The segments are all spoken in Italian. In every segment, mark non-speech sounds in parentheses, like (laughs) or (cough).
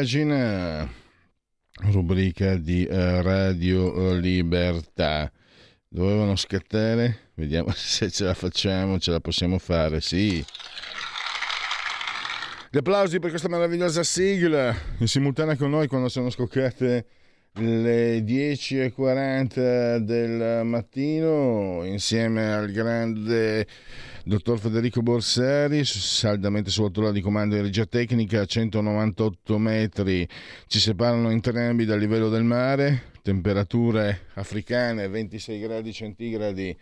Pagina, rubrica di eh, Radio Libertà. Dovevano scattare? Vediamo (laughs) se ce la facciamo, ce la possiamo fare, sì. Gli applausi per questa meravigliosa sigla, in simultanea con noi quando sono scoccate le 10.40 del mattino, insieme al grande dottor Federico Borsari, saldamente sull'autorità di comando di regia tecnica, a 198 metri. Ci separano entrambi dal livello del mare, temperature africane 26 gradi centigradi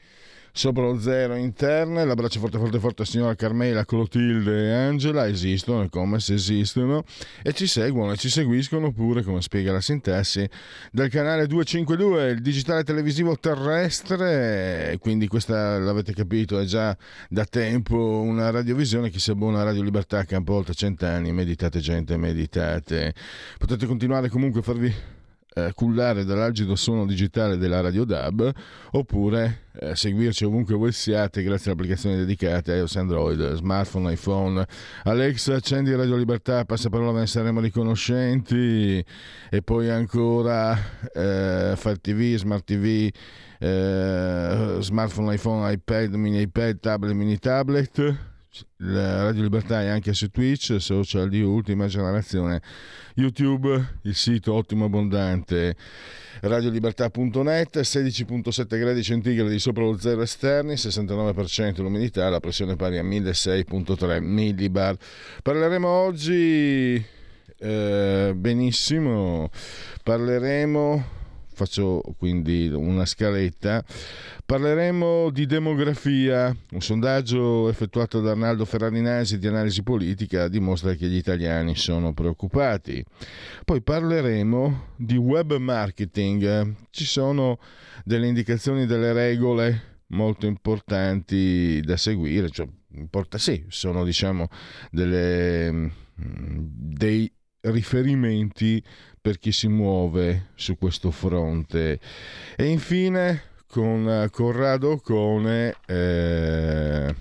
sopra lo zero interne. L'abbraccio forte forte forte a signora Carmela, Clotilde e Angela esistono e come se esistono e ci seguono e ci seguiscono pure, come spiega la sintassi, dal canale 252, il digitale televisivo terrestre. Quindi questa, l'avete capito, è già da tempo una radiovisione che si abbona a Radio Libertà, campo oltre cent'anni. Meditate gente, meditate. Potete continuare comunque a farvi eh, cullare dall'algido suono digitale della Radio DAB oppure eh, seguirci ovunque voi siate grazie alle applicazioni dedicate iOS Android, smartphone, iPhone. Alexa, accendi Radio Libertà, passaparola, ve ne saremo riconoscenti e poi ancora eh, Fire TV, Smart TV, eh, smartphone, iPhone, iPad, mini iPad, tablet, mini tablet Radio Libertà è anche su Twitch, social di ultima generazione, YouTube, il sito ottimo abbondante, radiolibertà.net, 16.7 gradi centigradi sopra lo zero esterni, 69% l'umidità, la pressione pari a 1006.3 millibar. Parleremo oggi eh, benissimo, parleremo faccio quindi una scaletta. Parleremo di demografia. Un sondaggio effettuato da Arnaldo Ferrarinasi di analisi politica dimostra che gli italiani sono preoccupati. Poi parleremo di web marketing. Ci sono delle indicazioni, delle regole molto importanti da seguire. Cioè, importa, sì, sono diciamo delle, mm, dei riferimenti per chi si muove su questo fronte. E infine con Corrado Ocone eh,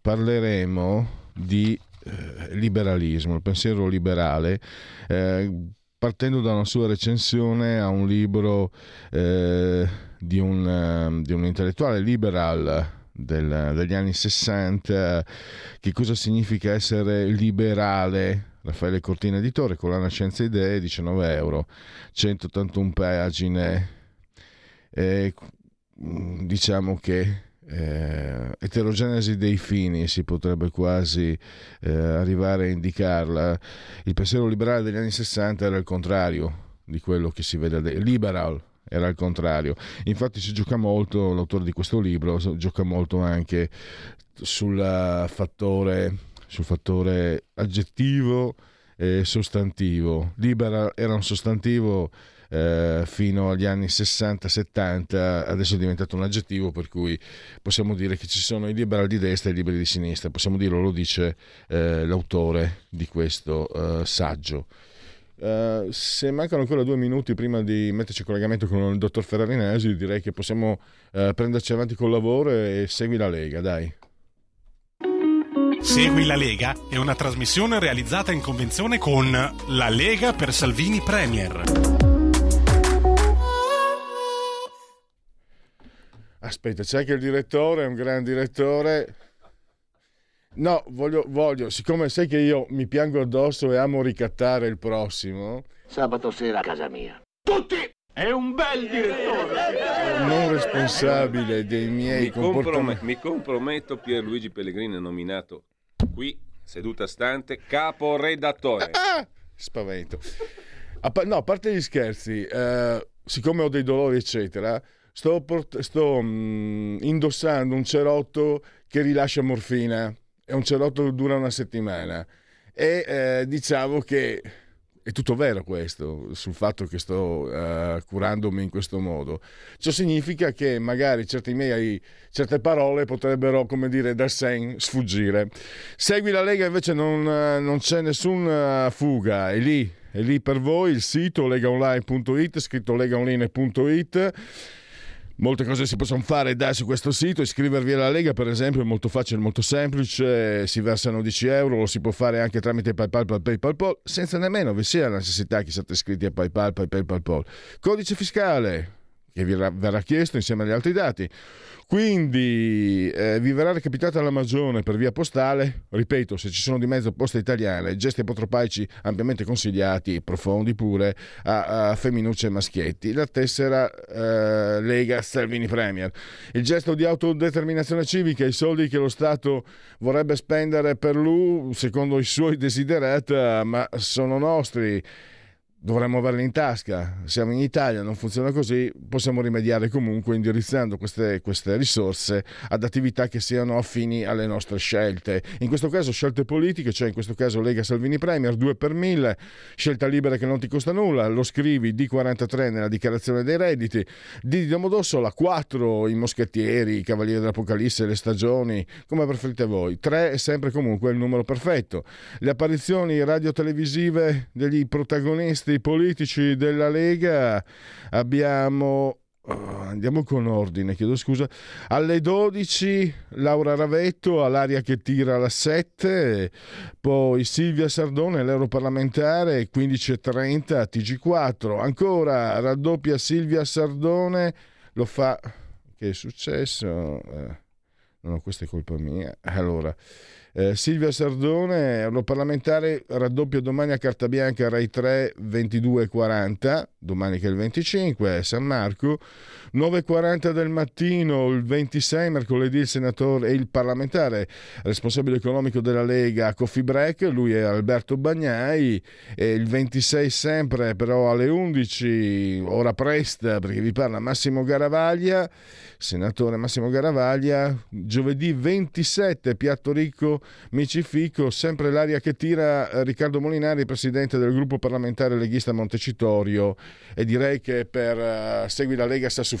parleremo di eh, liberalismo, il pensiero liberale. Eh, partendo da una sua recensione a un libro eh, di, un, di un intellettuale liberal del, degli anni 60, che cosa significa essere liberale Raffaele Cortina Editore, con la Scienza Idee, 19 euro, 181 pagine. E, mm, diciamo che eh, eterogenesi dei fini si potrebbe quasi eh, arrivare a indicarla. Il pensiero liberale degli anni 60 era il contrario di quello che si vede adesso. Liberal era il contrario. Infatti si gioca molto, l'autore di questo libro gioca molto anche sul fattore sul fattore aggettivo e sostantivo. Libera era un sostantivo eh, fino agli anni 60-70, adesso è diventato un aggettivo per cui possiamo dire che ci sono i liberali di destra e i liberi di sinistra, possiamo dirlo, lo dice eh, l'autore di questo eh, saggio. Uh, se mancano ancora due minuti prima di metterci in collegamento con il dottor Ferrarinesi, direi che possiamo uh, prenderci avanti col lavoro e segui la Lega, dai. Segui la Lega è una trasmissione realizzata in convenzione con La Lega per Salvini Premier. Aspetta, c'è anche il direttore, è un gran direttore. No, voglio, voglio, siccome sai che io mi piango addosso e amo ricattare il prossimo. Sabato sera a casa mia. Tutti! È un bel direttore! Non responsabile dei miei mi comportamenti. mi comprometto, Pierluigi Pellegrini è nominato qui, seduta stante, caporedattore. Ah, spavento. A, no, a parte gli scherzi, eh, siccome ho dei dolori, eccetera, sto, port- sto mh, indossando un cerotto che rilascia morfina. È un cerotto che dura una settimana. E eh, diciamo che è tutto vero questo, sul fatto che sto uh, curandomi in questo modo. Ciò significa che magari miei, certe parole potrebbero, come dire, dal sen sfuggire. Segui la Lega invece non, non c'è nessuna fuga, è lì, è lì per voi il sito legaonline.it, scritto legaonline.it Molte cose si possono fare da su questo sito, iscrivervi alla Lega per esempio è molto facile, molto semplice, si versano 10 euro, lo si può fare anche tramite PayPal, PayPal, PayPal senza nemmeno vi sia la necessità che siate iscritti a PayPal, PayPal, PayPal. Codice fiscale che vi verrà chiesto insieme agli altri dati. Quindi eh, vi verrà recapitata la magione per via postale, ripeto, se ci sono di mezzo poste italiane, gesti apotropaici ampiamente consigliati, profondi pure, a, a femminucce e maschietti. La tessera eh, Lega Salvini Premier. Il gesto di autodeterminazione civica, i soldi che lo Stato vorrebbe spendere per lui, secondo i suoi desiderata, ma sono nostri dovremmo averle in tasca. Siamo in Italia, non funziona così, possiamo rimediare comunque indirizzando queste, queste, risorse ad attività che siano affini alle nostre scelte. In questo caso scelte politiche, cioè in questo caso Lega Salvini Premier, 2 per 1000, scelta libera che non ti costa nulla, lo scrivi D43 nella dichiarazione dei redditi, D di Domodossola, 4 i moschettieri, i cavalieri dell'Apocalisse, le stagioni, come preferite voi. 3 è sempre comunque il numero perfetto. Le apparizioni radio-televisive degli protagonisti partiti politici della Lega abbiamo oh, andiamo con ordine, chiedo scusa. Alle 12 Laura Ravetto all'aria che tira alla 7, poi Silvia Sardone, l'europarlamentare, 15.30 TG4. Ancora raddoppia Silvia Sardone, lo fa. Che è successo? Eh, no, questa è colpa mia. Allora. Eh, Silvia Sardone, europarlamentare, raddoppio domani a Carta Bianca Rai 3 22.40, domani che è il 25, San Marco, 9.40 del mattino, il 26, mercoledì il senatore e il parlamentare responsabile economico della Lega Coffee Break, lui è Alberto Bagnai, e il 26 sempre però alle 11, ora presta perché vi parla Massimo Garavaglia, senatore Massimo Garavaglia, giovedì 27 Piatto Ricco Micifico, sempre l'aria che tira eh, Riccardo Molinari, presidente del gruppo parlamentare leghista Montecitorio e direi che per uh, Segui la Lega sta su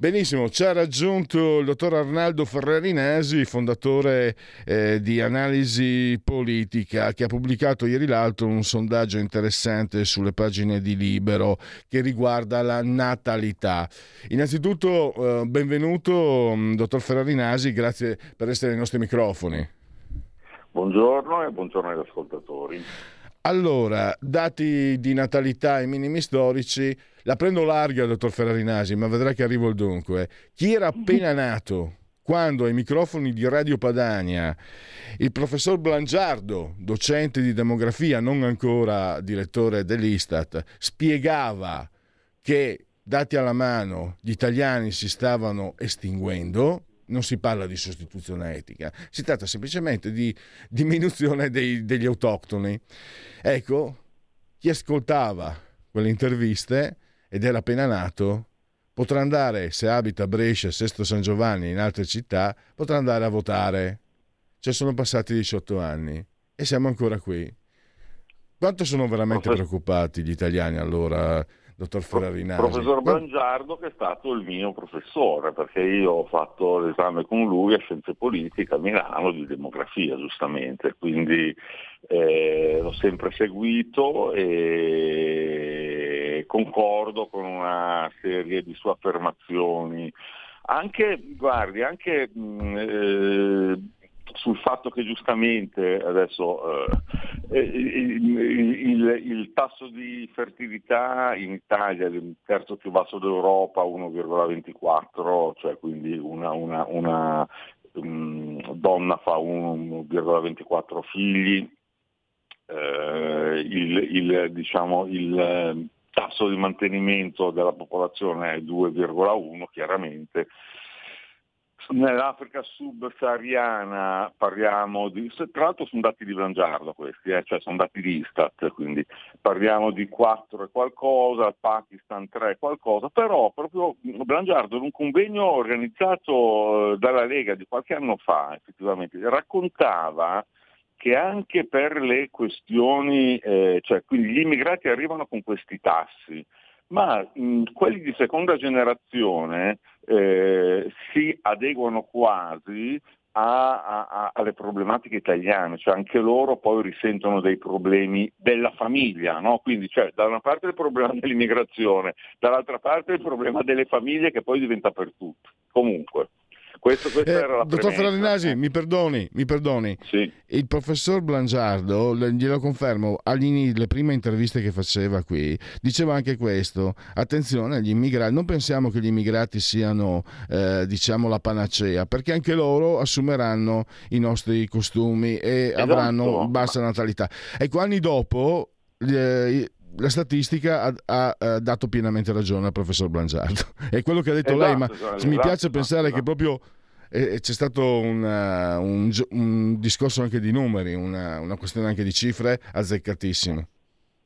Benissimo, ci ha raggiunto il dottor Arnaldo Ferrarinesi, fondatore eh, di Analisi Politica, che ha pubblicato ieri l'altro un sondaggio interessante sulle pagine di Libero che riguarda la natalità. Innanzitutto, eh, benvenuto, mm, dottor Ferrarinesi, grazie per essere ai nostri microfoni. Buongiorno e buongiorno agli ascoltatori. Allora, dati di natalità e minimi storici, la prendo larga, dottor Ferrarinasi, ma vedrà che arrivo il dunque. Chi era appena (laughs) nato quando ai microfoni di Radio Padania il professor Blangiardo, docente di demografia, non ancora direttore dell'Istat, spiegava che, dati alla mano, gli italiani si stavano estinguendo, non si parla di sostituzione etica, si tratta semplicemente di diminuzione dei, degli autoctoni. Ecco, chi ascoltava quelle interviste ed era appena nato, potrà andare, se abita a Brescia, Sesto San Giovanni e in altre città, potrà andare a votare. Cioè sono passati 18 anni e siamo ancora qui. Quanto sono veramente Professor... preoccupati gli italiani allora, dottor Ferrarinasi? Professor Brangiardo che è stato il mio professore, perché io ho fatto l'esame con lui a Scienze Politiche a Milano di demografia, giustamente, quindi eh, l'ho sempre seguito e concordo con una serie di sue affermazioni. Anche, guardi, anche mh, eh, sul fatto che giustamente adesso eh, eh il, il, il, tasso di fertilità in Italia è il terzo più basso d'Europa, 1,24, cioè quindi una, una, una um, donna fa 1,24 figli, eh, il, diciamo, il tasso di mantenimento della popolazione è 2,1 chiaramente, Nell'Africa subsahariana parliamo di, tra l'altro sono dati di Blangiardo questi, eh, cioè sono dati di Istat, quindi parliamo di 4 e qualcosa, Pakistan 3 e qualcosa, però proprio Blangiardo in un convegno organizzato eh, dalla Lega di qualche anno fa effettivamente raccontava che anche per le questioni, eh, cioè quindi gli immigrati arrivano con questi tassi, ma mh, quelli di seconda generazione eh, si adeguano quasi a, a, a, alle problematiche italiane, cioè anche loro poi risentono dei problemi della famiglia, no? quindi cioè, da una parte il problema dell'immigrazione, dall'altra parte il problema delle famiglie che poi diventa per tutti. Comunque. Questo, eh, dottor Ferrarinasi, mi perdoni, mi perdoni. Sì. Il professor Blangiardo, glielo confermo, alle prime interviste che faceva qui, diceva anche questo, attenzione agli immigrati, non pensiamo che gli immigrati siano eh, diciamo la panacea, perché anche loro assumeranno i nostri costumi e esatto. avranno bassa natalità. Ecco, anni dopo... Eh, la statistica ha, ha, ha, dato pienamente ragione al professor Blangiardo. (laughs) È quello che ha detto esatto, lei, ma esatto, mi piace esatto, pensare esatto. che proprio eh, c'è stato una, un, un, discorso anche di numeri, una, una questione anche di cifre azzeccatissime.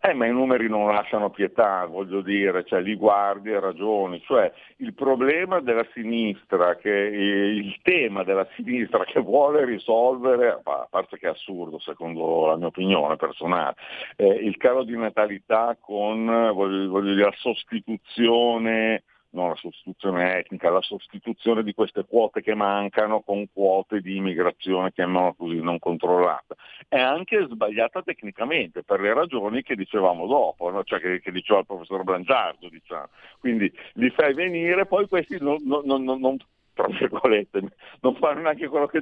Eh, ma i numeri non lasciano pietà, voglio dire, cioè li guardi e ragioni. Cioè il problema della sinistra, che, il tema della sinistra che vuole risolvere, a parte che è assurdo secondo la mia opinione personale, eh, il calo di natalità con voglio, voglio dire, la sostituzione non la sostituzione etnica, la sostituzione di queste quote che mancano con quote di immigrazione, chiamiamola così, non controllata. È anche sbagliata tecnicamente per le ragioni che dicevamo dopo, no? cioè che, che, diceva il professor Blangiardo. Diciamo. Quindi li fai venire, poi questi non, non, non, non tra virgolette, non fanno neanche quello che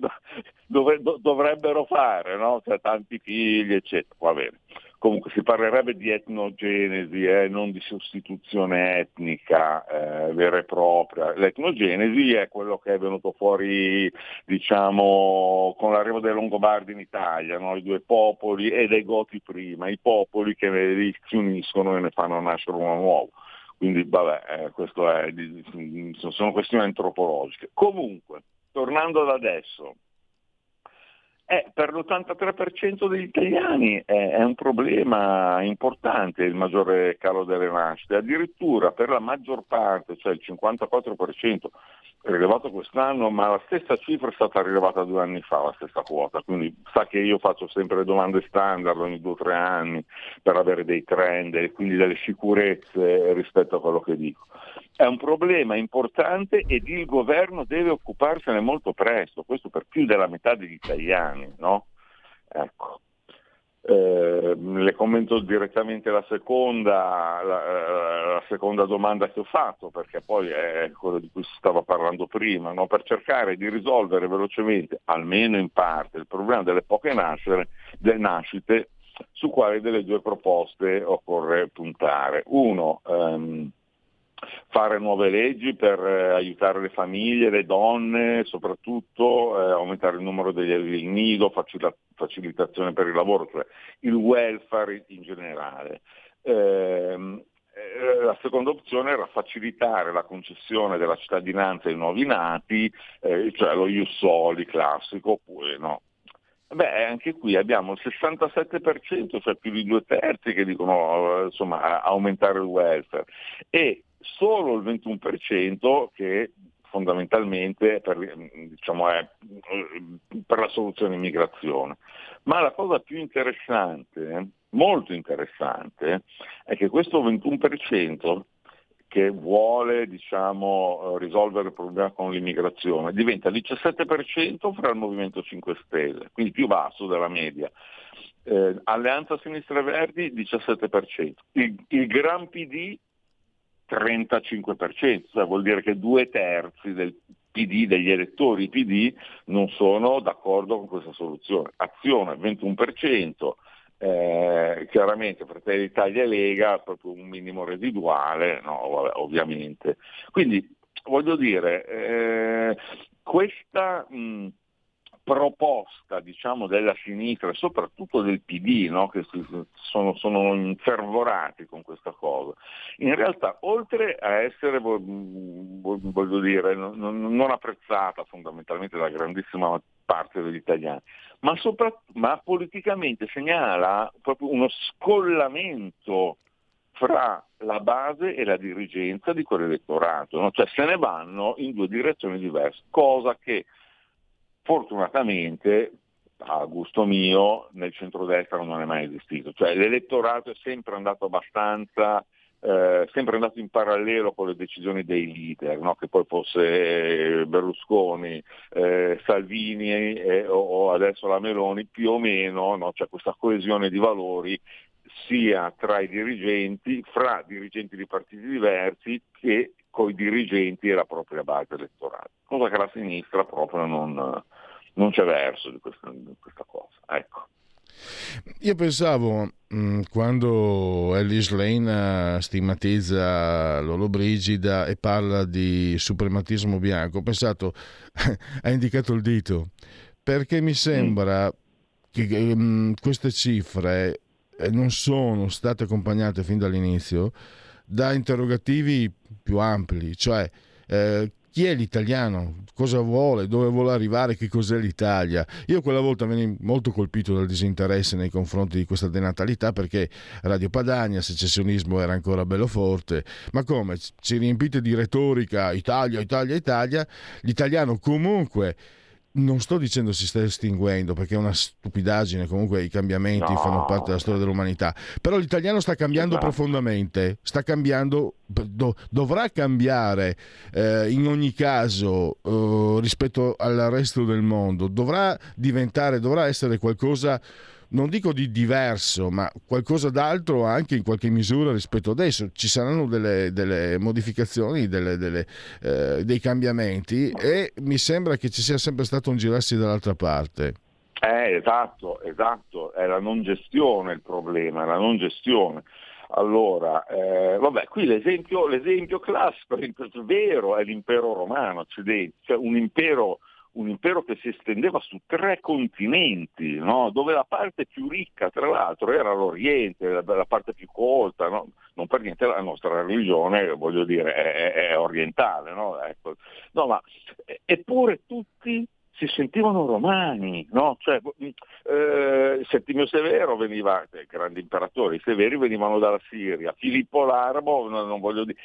dov- dovrebbero fare, no? cioè tanti figli, eccetera. Va bene comunque si parlerebbe di etnogenesi, eh, non di sostituzione etnica eh, vera e propria. L'etnogenesi è quello che è venuto fuori diciamo, con l'arrivo dei Longobardi in Italia, no? i due popoli e dei Goti prima, i popoli che si uniscono e ne fanno nascere uno nuovo. Quindi vabbè, eh, è, sono questioni antropologiche. Comunque, tornando ad adesso, eh, per l'83% degli italiani è, è, un problema importante il maggiore calo delle nascite, addirittura per la maggior parte, cioè il 54% rilevato quest'anno, ma la stessa cifra è stata rilevata due anni fa, la stessa quota, quindi sa che io faccio sempre domande standard ogni due o tre anni per avere dei trend e quindi delle sicurezze rispetto a quello che dico. È un problema importante ed il governo deve occuparsene molto presto, questo per più della metà degli italiani. No? Ecco. Eh, le commento direttamente la seconda, la, eh, la, seconda domanda che ho fatto, perché poi è quello di cui si stava parlando prima, no? per cercare di risolvere velocemente, almeno in parte, il problema delle poche nascere, delle nascite, su quali delle due proposte occorre puntare. Uno, ehm, fare nuove leggi per eh, aiutare le famiglie, le donne, soprattutto eh, aumentare il numero degli asili nido, facil- facilitazione per il lavoro, cioè il welfare in generale. Ehm, eh, la seconda opzione era facilitare la concessione della cittadinanza ai nuovi nati, eh, cioè lo ius soli classico, oppure no. Beh, anche qui abbiamo il 67%, cioè più di due terzi che dicono insomma, aumentare il welfare e solo il 21% che fondamentalmente per, diciamo, è per la soluzione immigrazione. Ma la cosa più interessante, molto interessante, è che questo 21% che vuole diciamo, risolvere il problema con l'immigrazione diventa 17% fra il Movimento 5 Stelle, quindi più basso della media. Eh, Alleanza Sinistra Verdi 17%, il, il Gran PD 35%, cioè vuol dire che due terzi del PD, degli elettori PD, non sono d'accordo con questa soluzione. Azione 21%, eh, chiaramente Fratelli d'Italia e Lega proprio un minimo residuale, no, vabbè, ovviamente. Quindi voglio dire, eh, questa, mh, proposta diciamo, della sinistra e soprattutto del PD no? che sono, sono, infervorati con questa cosa, in realtà oltre a essere voglio dire, non apprezzata fondamentalmente da grandissima parte degli italiani, ma, ma politicamente segnala proprio uno scollamento fra la base e la dirigenza di quell'elettorato, no? cioè se ne vanno in due direzioni diverse, cosa che fortunatamente a gusto mio nel centrodestra non è mai esistito, cioè l'elettorato è sempre andato abbastanza eh, sempre andato in parallelo con le decisioni dei leader, no? che poi fosse Berlusconi, eh, Salvini eh, o adesso la Meloni, più o meno no? c'è questa coesione di valori sia tra i dirigenti, fra dirigenti di partiti diversi che con i dirigenti e la propria base elettorale, cosa che la sinistra proprio non, non c'è verso di questa, di questa cosa. Ecco. Io pensavo, mm, quando Alice Lane stigmatizza Lolo Brigida e parla di suprematismo bianco, ho pensato, (laughs) ha indicato il dito, perché mi sembra che mm, queste cifre eh, non sono state accompagnate fin dall'inizio da interrogativi più ampli, cioè eh, chi è l'italiano, cosa vuole, dove vuole arrivare, che cos'è l'Italia. Io quella volta veni molto colpito dal disinteresse nei confronti di questa denatalità perché Radio Padania, secessionismo era ancora bello forte, ma come? Ci riempite di retorica Italia, Italia, Italia, l'italiano comunque non sto dicendo si sta estinguendo perché è una stupidaggine, comunque i cambiamenti no. fanno parte della storia dell'umanità, però l'italiano sta cambiando esatto. profondamente, sta cambiando, do, dovrà cambiare eh, in ogni caso eh, rispetto al resto del mondo, dovrà diventare, dovrà essere qualcosa non dico di diverso, ma qualcosa d'altro anche in qualche misura rispetto adesso. Ci saranno delle, delle modificazioni, delle, delle, eh, dei cambiamenti e mi sembra che ci sia sempre stato un girarsi dall'altra parte. Eh, esatto, esatto, è la non gestione il problema, la non gestione. Allora, eh, vabbè, qui l'esempio, l'esempio classico, vero, è l'impero romano, cioè un impero un impero che si estendeva su tre continenti, no? dove la parte più ricca, tra l'altro, era l'Oriente, la, parte più colta, no? non per niente la nostra religione, voglio dire, è, è orientale, no? Ecco. ma, eppure tutti si sentivano romani, no? cioè, eh, Settimio Severo veniva, eh, grandi imperatori, i Severi venivano dalla Siria, Filippo l'Arabo, non, non voglio dire,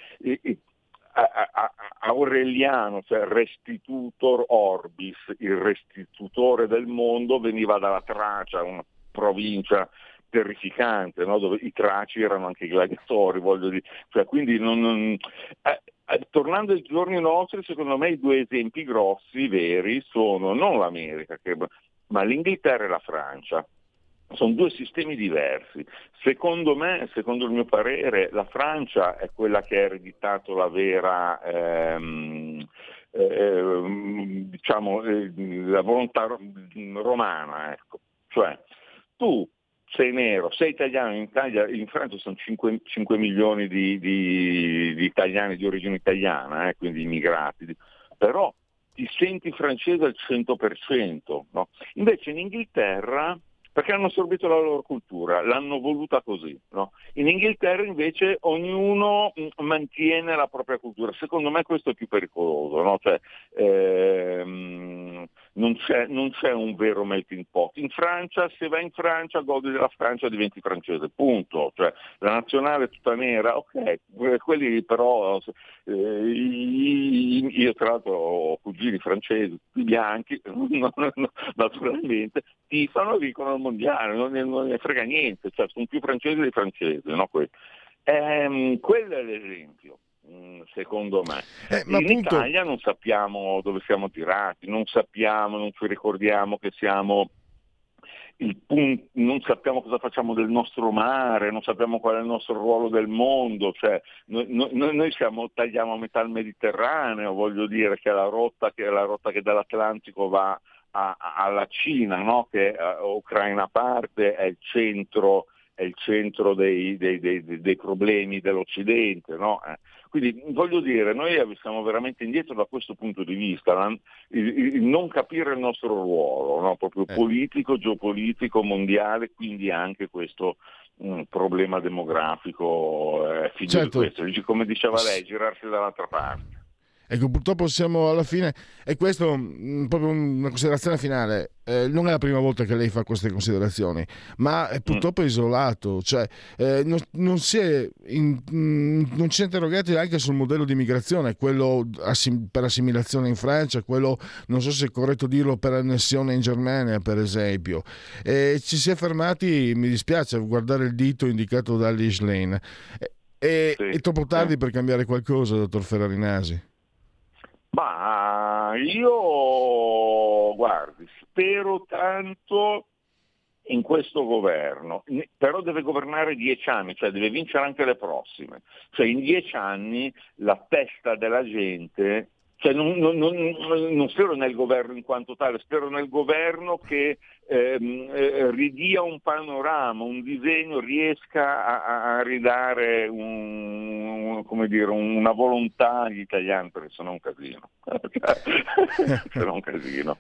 Aureliano, cioè restitutor orbis, il restitutore del mondo, veniva dalla Tracia, una provincia terrificante, no? dove i traci erano anche i gladiatori, voglio dire. Cioè, quindi non, non, eh, eh, tornando ai giorni nostri, secondo me i due esempi grossi, veri, sono non l'America, che, ma l'Inghilterra e la Francia sono due sistemi diversi. Secondo me, secondo il mio parere, la Francia è quella che ha ereditato la vera ehm, eh, diciamo, eh, la volontà romana. Ecco. Cioè, tu sei nero, sei italiano, in, Italia, in Francia sono 5, 5 milioni di, di, di, italiani di origine italiana, eh, quindi immigrati, però ti senti francese al 100%. No? Invece in Inghilterra perché hanno assorbito la loro cultura, l'hanno voluta così. No? In Inghilterra invece ognuno mm, mantiene la propria cultura, secondo me questo è più pericoloso, no? cioè, ehm, non, c'è, non, c'è, un vero melting pot. In Francia, se vai in Francia, godi della Francia, diventi francese, punto. Cioè, la nazionale è tutta nera, ok, quelli però, eh, io tra l'altro ho cugini francesi, bianchi, (laughs) naturalmente, tifano e vincono il mondiale, non ne, non ne frega niente, cioè sono più francesi dei francesi, no? Ehm, quello è l'esempio mm, secondo me. Eh, in appunto... Italia non sappiamo dove siamo tirati, non sappiamo, non ci ricordiamo che siamo il punto, non sappiamo cosa facciamo del nostro mare, non sappiamo qual è il nostro ruolo del mondo, cioè, noi, noi, noi siamo, tagliamo a metà il Mediterraneo, voglio dire che è la rotta che, è la rotta che dall'Atlantico va a, alla Cina, no? che uh, Ucraina parte è il centro è il centro dei, dei, dei, dei problemi dell'Occidente. No? Eh, quindi voglio dire, noi siamo veramente indietro da questo punto di vista, il, il non capire il nostro ruolo, no? proprio eh. politico, geopolitico, mondiale, quindi anche questo mh, problema demografico, eh, figlio certo. di questo, come diceva lei, girarsi dall'altra parte. Ecco, purtroppo siamo alla fine, e questo mm, proprio una considerazione finale. Eh, non è la prima volta che lei fa queste considerazioni, ma è purtroppo mm. isolato, cioè eh, non, non, si è in, mm, non ci è interrogati anche sul modello di migrazione, quello assim, per assimilazione in Francia, quello non so se è corretto dirlo per annessione in Germania, per esempio. E ci si è fermati, mi dispiace, a guardare il dito indicato da Lish Lane. E, sì. È troppo tardi sì. per cambiare qualcosa, dottor Ferrarinasi. Ma io, guardi, spero tanto in questo governo, però deve governare dieci anni, cioè deve vincere anche le prossime. Cioè in dieci anni la testa della gente cioè non, non, non, non, spero nel governo in quanto tale, spero nel governo che ehm, eh, ridia un panorama, un disegno, riesca a, a ridare un, dire, una volontà agli italiani, perché sono un casino. (laughs) sono un casino.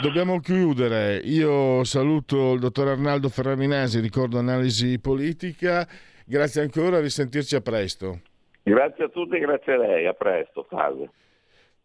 Dobbiamo chiudere. Io saluto il dottor Arnaldo Ferrarinasi, ricordo analisi politica. Grazie ancora, risentirci a presto. Grazie a tutti grazie a lei, a presto, salve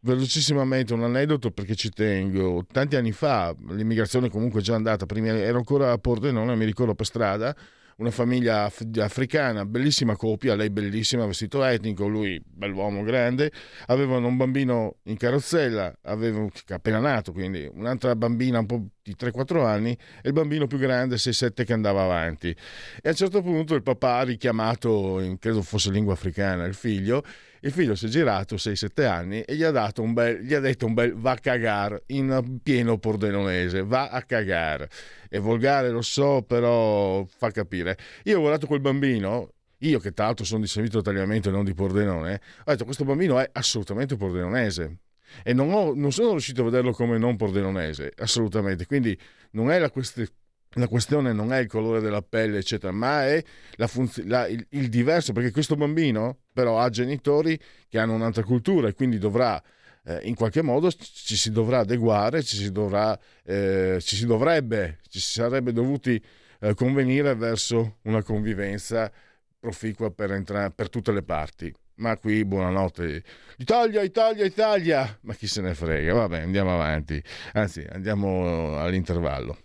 velocissimamente un aneddoto perché ci tengo. Tanti anni fa l'immigrazione comunque è già andata, prima ero ancora a Pordenone, mi ricordo per strada, una famiglia africana, bellissima coppia, lei bellissima, vestito etnico, lui bell'uomo grande, avevano un bambino in carrozzella, aveva, appena nato, quindi un'altra bambina un po' di 3-4 anni e il bambino più grande 6-7 che andava avanti. E a un certo punto il papà ha richiamato, credo fosse lingua africana, il figlio il figlio si è girato 6-7 anni e gli ha, dato un bel, gli ha detto un bel va a cagar in pieno pordenonese, va a cagar. È volgare, lo so, però fa capire. Io ho guardato quel bambino, io che tra l'altro sono di Servito Tagliamento e non di Pordenone, ho detto questo bambino è assolutamente pordenonese e non, ho, non, sono riuscito a vederlo come non pordenonese, assolutamente. Quindi non è la questione la questione non è il colore della pelle, eccetera, ma è funz- la, il, il, diverso, perché questo bambino però ha genitori che hanno un'altra cultura e quindi dovrà, eh, in qualche modo, ci si dovrà adeguare, ci si, dovrà, eh, ci si dovrebbe, ci si sarebbe dovuti eh, convenire verso una convivenza proficua per, entra- per tutte le parti. Ma qui buonanotte. Italia, Italia, Italia! Ma chi se ne frega? Vabbè, andiamo avanti. Anzi, andiamo all'intervallo.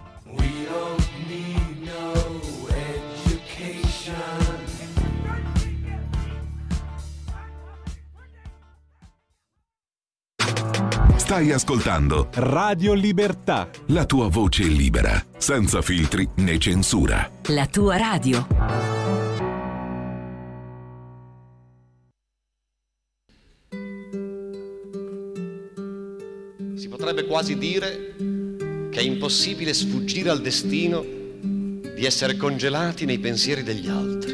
Stai ascoltando Radio Libertà. La tua voce libera, senza filtri né censura. La tua radio. Si potrebbe quasi dire che è impossibile sfuggire al destino di essere congelati nei pensieri degli altri.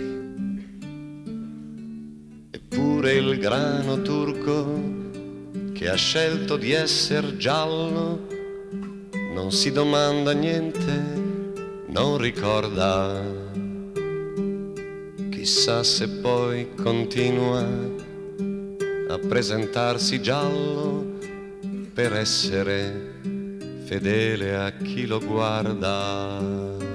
Eppure il grano turco che ha scelto di essere giallo, non si domanda niente, non ricorda. Chissà se poi continua a presentarsi giallo per essere fedele a chi lo guarda.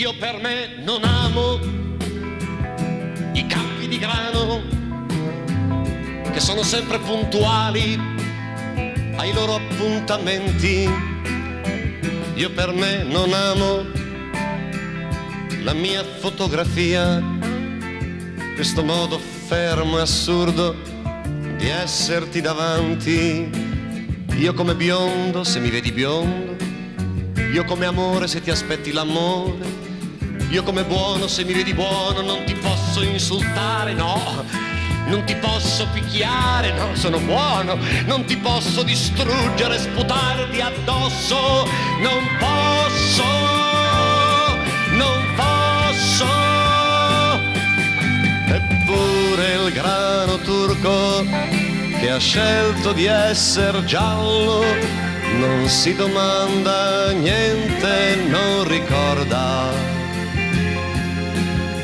Io per me non amo grano, che sono sempre puntuali ai loro appuntamenti. Io per me non amo la mia fotografia, questo modo fermo e assurdo di esserti davanti. Io come biondo se mi vedi biondo, io come amore se ti aspetti l'amore Io come buono, se mi vedi buono, non ti posso insultare, no. Non ti posso picchiare, no, sono buono. Non ti posso distruggere, sputarti addosso. Non posso, non posso. Eppure il grano turco che ha scelto di essere giallo non si domanda niente, non ricorda.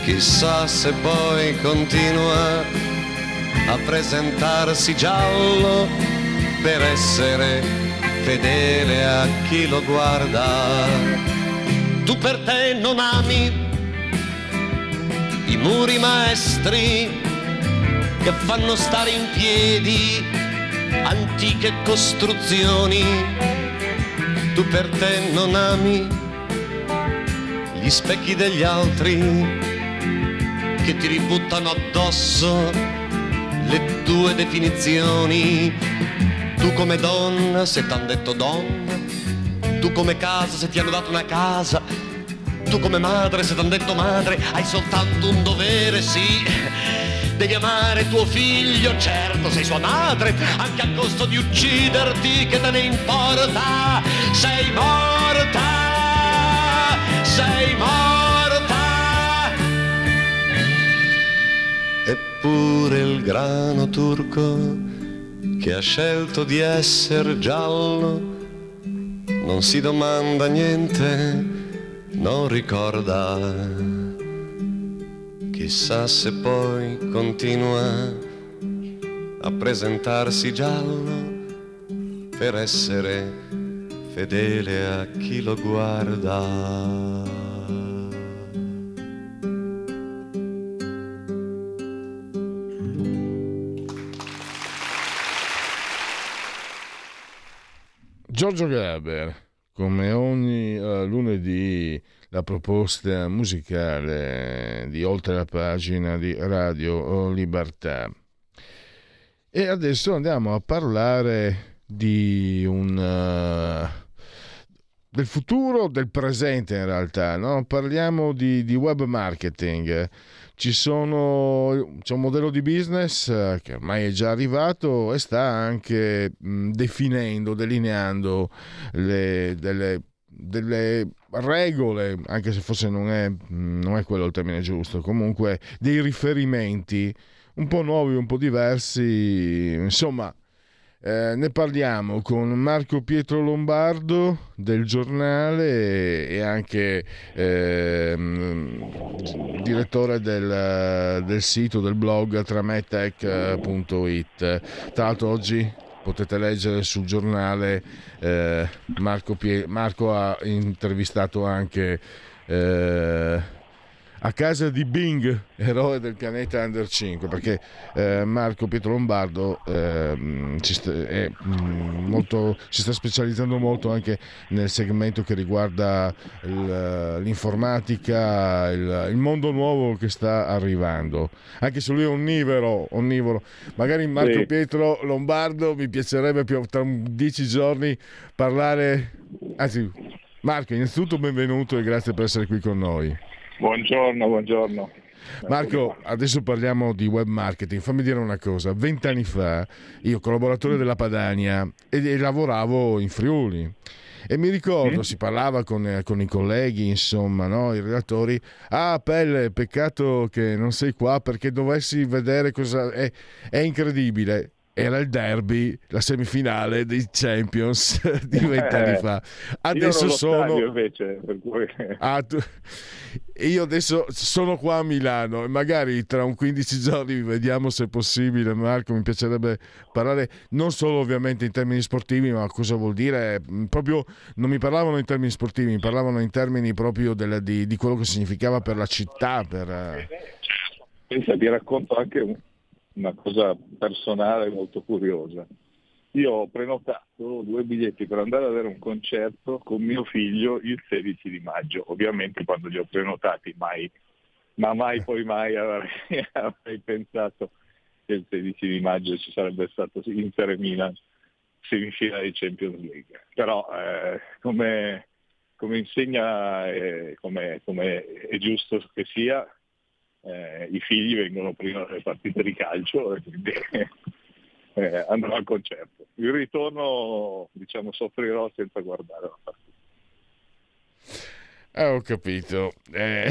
Chissà se poi continua a presentarsi giallo per essere fedele a chi lo guarda. Tu per te non ami i muri maestri che fanno stare in piedi antiche costruzioni. Tu per te non ami gli specchi degli altri che ti ributtano addosso le tue definizioni. Tu come donna, se t'han detto donna, tu come casa, se ti hanno dato una casa, tu come madre, se t'han detto madre, hai soltanto un dovere, sì devi amare tuo figlio, certo sei sua madre, anche a costo di ucciderti, che te ne importa? Sei morta, sei morta. Eppure il grano turco che ha scelto di essere giallo non si domanda niente, non ricorda Chissà se poi continua a presentarsi giallo per essere fedele a chi lo guarda. Giorgio Gaber, come ogni uh, lunedì la proposta musicale di oltre la pagina di Radio Libertà. E adesso andiamo a parlare di un... Uh, del futuro, del presente in realtà, no? parliamo di, di, web marketing. Ci sono, c'è un modello di business eh, che ormai è già arrivato e sta anche mh, definendo, delineando le, delle delle regole, anche se forse non è, non è quello il termine giusto, comunque dei riferimenti un po' nuovi, un po' diversi, insomma. Eh, ne parliamo con Marco Pietro Lombardo del giornale e anche eh, direttore del, del, sito del blog trametech.it. Tra l'altro oggi potete leggere sul giornale eh, Marco, Pie- Marco, ha intervistato anche eh, a casa di Bing, eroe del pianeta Under 5, perché eh, Marco Pietro Lombardo eh, ci, sta, è, mm, molto, si sta specializzando molto anche nel segmento che riguarda il, l'informatica, il, il, mondo nuovo che sta arrivando. Anche se lui è onnivoro, onnivoro. magari Marco sì. Pietro Lombardo mi piacerebbe più tra dieci giorni parlare... Anzi, Marco, innanzitutto benvenuto e grazie per essere qui con noi. Buongiorno, buongiorno. Marco, adesso parliamo di web marketing. Fammi dire una cosa. Vent'anni fa io, collaboratore della Padania, e, e lavoravo in Friuli. E mi ricordo, mm. si parlava con, con, i colleghi, insomma, no? i relatori. Ah, Pelle, peccato che non sei qua perché dovessi vedere cosa. È, è incredibile era il derby, la semifinale dei Champions (laughs) di vent'anni eh, fa. Adesso sono. Invece, cui... ah, tu... Io adesso sono qua a Milano e magari tra un 15 giorni vediamo se è possibile. Marco, mi piacerebbe parlare non solo ovviamente in termini sportivi, ma cosa vuol dire. Mm, proprio non mi parlavano in termini sportivi, mi parlavano in termini proprio della, di, di, quello che significava per la città. Per... Eh. Pensa, ti racconto anche un una cosa personale molto curiosa. Io ho prenotato due biglietti per andare a vedere un concerto con mio figlio il 16 di maggio. Ovviamente quando li ho prenotati mai, ma mai poi mai avrei, (laughs) avrei pensato che il 16 di maggio ci sarebbe stato Inter e Milan semifinale di Champions League. Però eh, come come insegna, eh, come, come, è giusto che sia, eh, i figli vengono prima delle partite di calcio e quindi (laughs) eh, andrò al concerto. Il ritorno, diciamo, soffrirò senza guardare la partita. Eh, ho capito. Eh,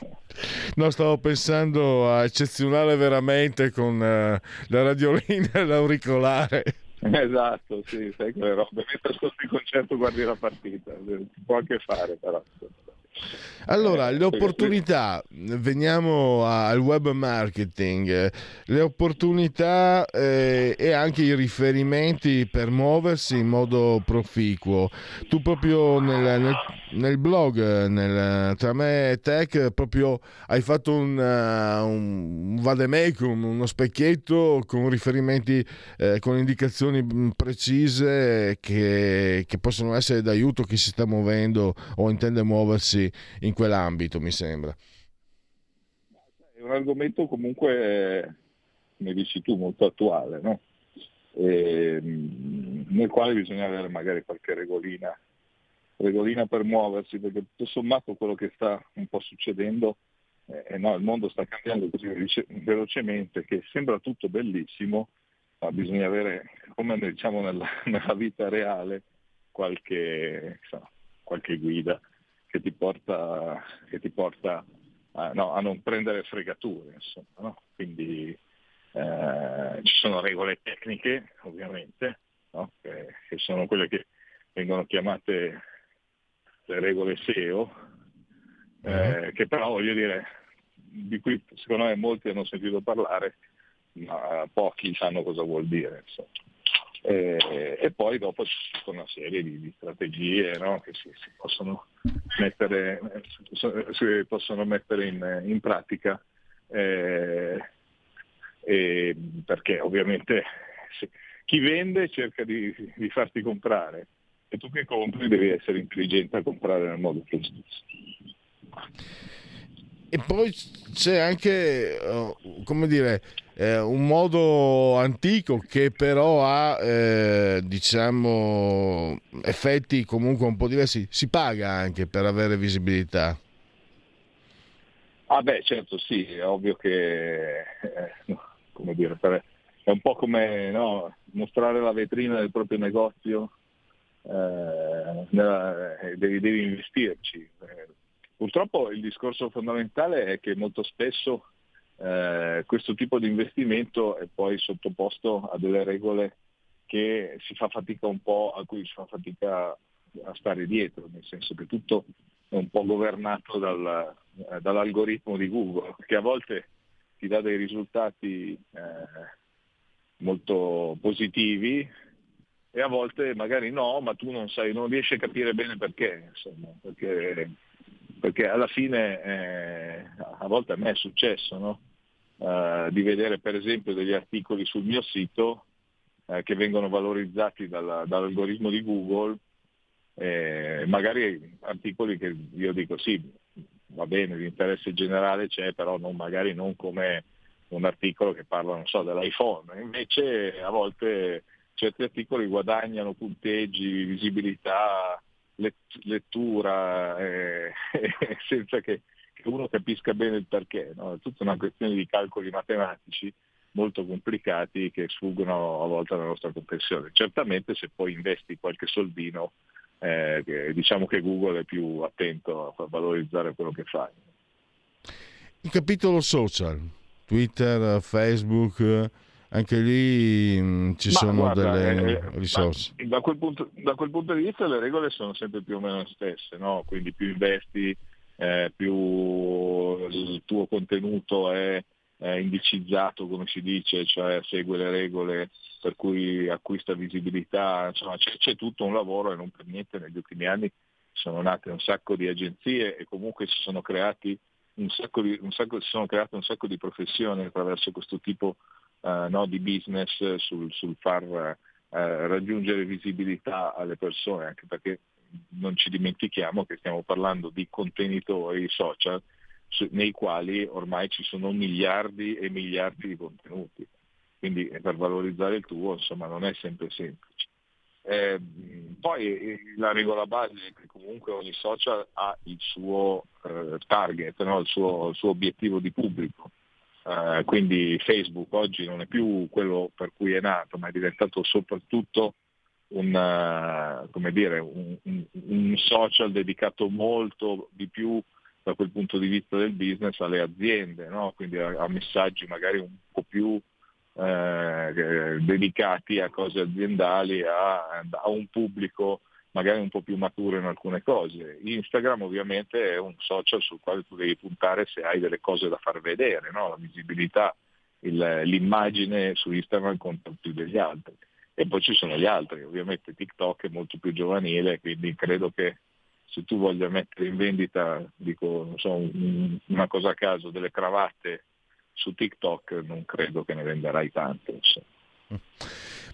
(laughs) no, stavo pensando a eccezionale veramente con uh, la radiolina e l'auricolare. Esatto, sì, sai quelle robe. Mentre ascolti il concerto guardi la partita, si può anche fare però. Allora, le opportunità, veniamo al web marketing, le opportunità eh, e anche i riferimenti per muoversi in modo proficuo. Tu proprio nel, nel, nel blog, nel, tra me e Tech, proprio hai fatto un, uh, un vademecum, uno specchietto con riferimenti, eh, con indicazioni mm, precise che, che possono essere d'aiuto a chi si sta muovendo o intende muoversi in quell'ambito, mi sembra. È un argomento comunque, come dici tu, molto attuale, no? e, mm, nel quale bisogna avere magari qualche regolina, regolina per muoversi, perché tutto sommato quello che sta un po' succedendo, eh, no, il mondo sta cambiando così velocemente che sembra tutto bellissimo, ma bisogna avere, come diciamo nella, (laughs) nella vita reale, qualche, insomma, qualche guida che ti porta, che ti porta a, no, a, non prendere fregature. Insomma, no? Quindi eh, ci sono regole tecniche, ovviamente, che, che, sono quelle che vengono chiamate le regole SEO, eh, uh-huh. che però voglio dire, di cui secondo me molti hanno sentito parlare, ma pochi sanno cosa vuol dire. E, e, poi dopo c'è tutta una serie di, di strategie no? che si, si, possono mettere, si possono mettere in, in pratica eh, perché ovviamente se, chi vende cerca di, di, farti comprare e tu che compri devi essere intelligente a comprare nel modo giusto. E poi c'è anche, uh, come dire, eh, un modo antico che però ha eh, diciamo effetti comunque un po' diversi. Si paga anche per avere visibilità. Ah beh certo sì è ovvio che eh, come dire per, è un po' come no, mostrare la vetrina del proprio negozio eh, eh, devi, devi investirci. Purtroppo il discorso fondamentale è che molto spesso eh, questo tipo di investimento è poi sottoposto a delle regole che si fa fatica un po', a cui si fa fatica a stare dietro, nel senso che tutto è un po' governato dal, eh, dall'algoritmo di Google, che a volte ti dà dei risultati eh, molto positivi e a volte magari no, ma tu non sai, non riesci a capire bene perché, insomma, perché, perché alla fine eh, a volte a me è successo, no? eh, di vedere per esempio degli articoli sul mio sito eh, che vengono valorizzati dalla, dall'algoritmo di Google, eh, magari articoli che io dico sì, va bene, l'interesse generale c'è, però non, magari non come un articolo che parla, non so, dell'iPhone. Invece a volte certi articoli guadagnano punteggi, visibilità, lettura, eh, (laughs) senza che che uno capisca bene il perché, no? è tutta una questione di calcoli matematici molto complicati che sfuggono a volte alla nostra comprensione. Certamente se poi investi qualche soldino, eh, diciamo che Google è più attento a valorizzare quello che fai. Il capitolo social, Twitter, Facebook, anche lì mh, mm, ci ma sono guarda, delle eh, risorse. Da quel, punto, da quel, punto, di vista le regole sono sempre più o meno le stesse, no? quindi più investi eh, più il tuo contenuto è eh, indicizzato, come si dice, cioè segue le regole per cui acquista visibilità, insomma c'è, c'è tutto un lavoro e non per niente negli ultimi anni sono nate un sacco di agenzie e comunque si sono creati un sacco di, un sacco, si sono create un sacco di professioni attraverso questo tipo uh, no, di business sul, sul far uh, raggiungere visibilità alle persone, anche perché non ci dimentichiamo che stiamo parlando di contenitori social nei quali ormai ci sono miliardi e miliardi di contenuti. Quindi per valorizzare il tuo insomma non è sempre semplice. Eh, poi la regola base è che comunque ogni social ha il suo eh, target, no? il, suo, il, suo, obiettivo di pubblico. Eh, quindi Facebook oggi non è più quello per cui è nato, ma è diventato soprattutto un, uh, dire, un, un, un social dedicato molto di più da quel punto di vista del business alle aziende, no? quindi a, a, messaggi magari un po' più eh, dedicati a cose aziendali, a, a, un pubblico magari un po' più maturo in alcune cose. Instagram ovviamente è un social sul quale tu devi puntare se hai delle cose da far vedere, no? la visibilità, il, l'immagine su Instagram conta più degli altri. E poi ci sono gli altri, ovviamente TikTok è molto più giovanile, quindi credo che se tu voglia mettere in vendita, dico, so, una cosa a caso, delle cravatte su TikTok, non credo che ne venderai tante. Insomma.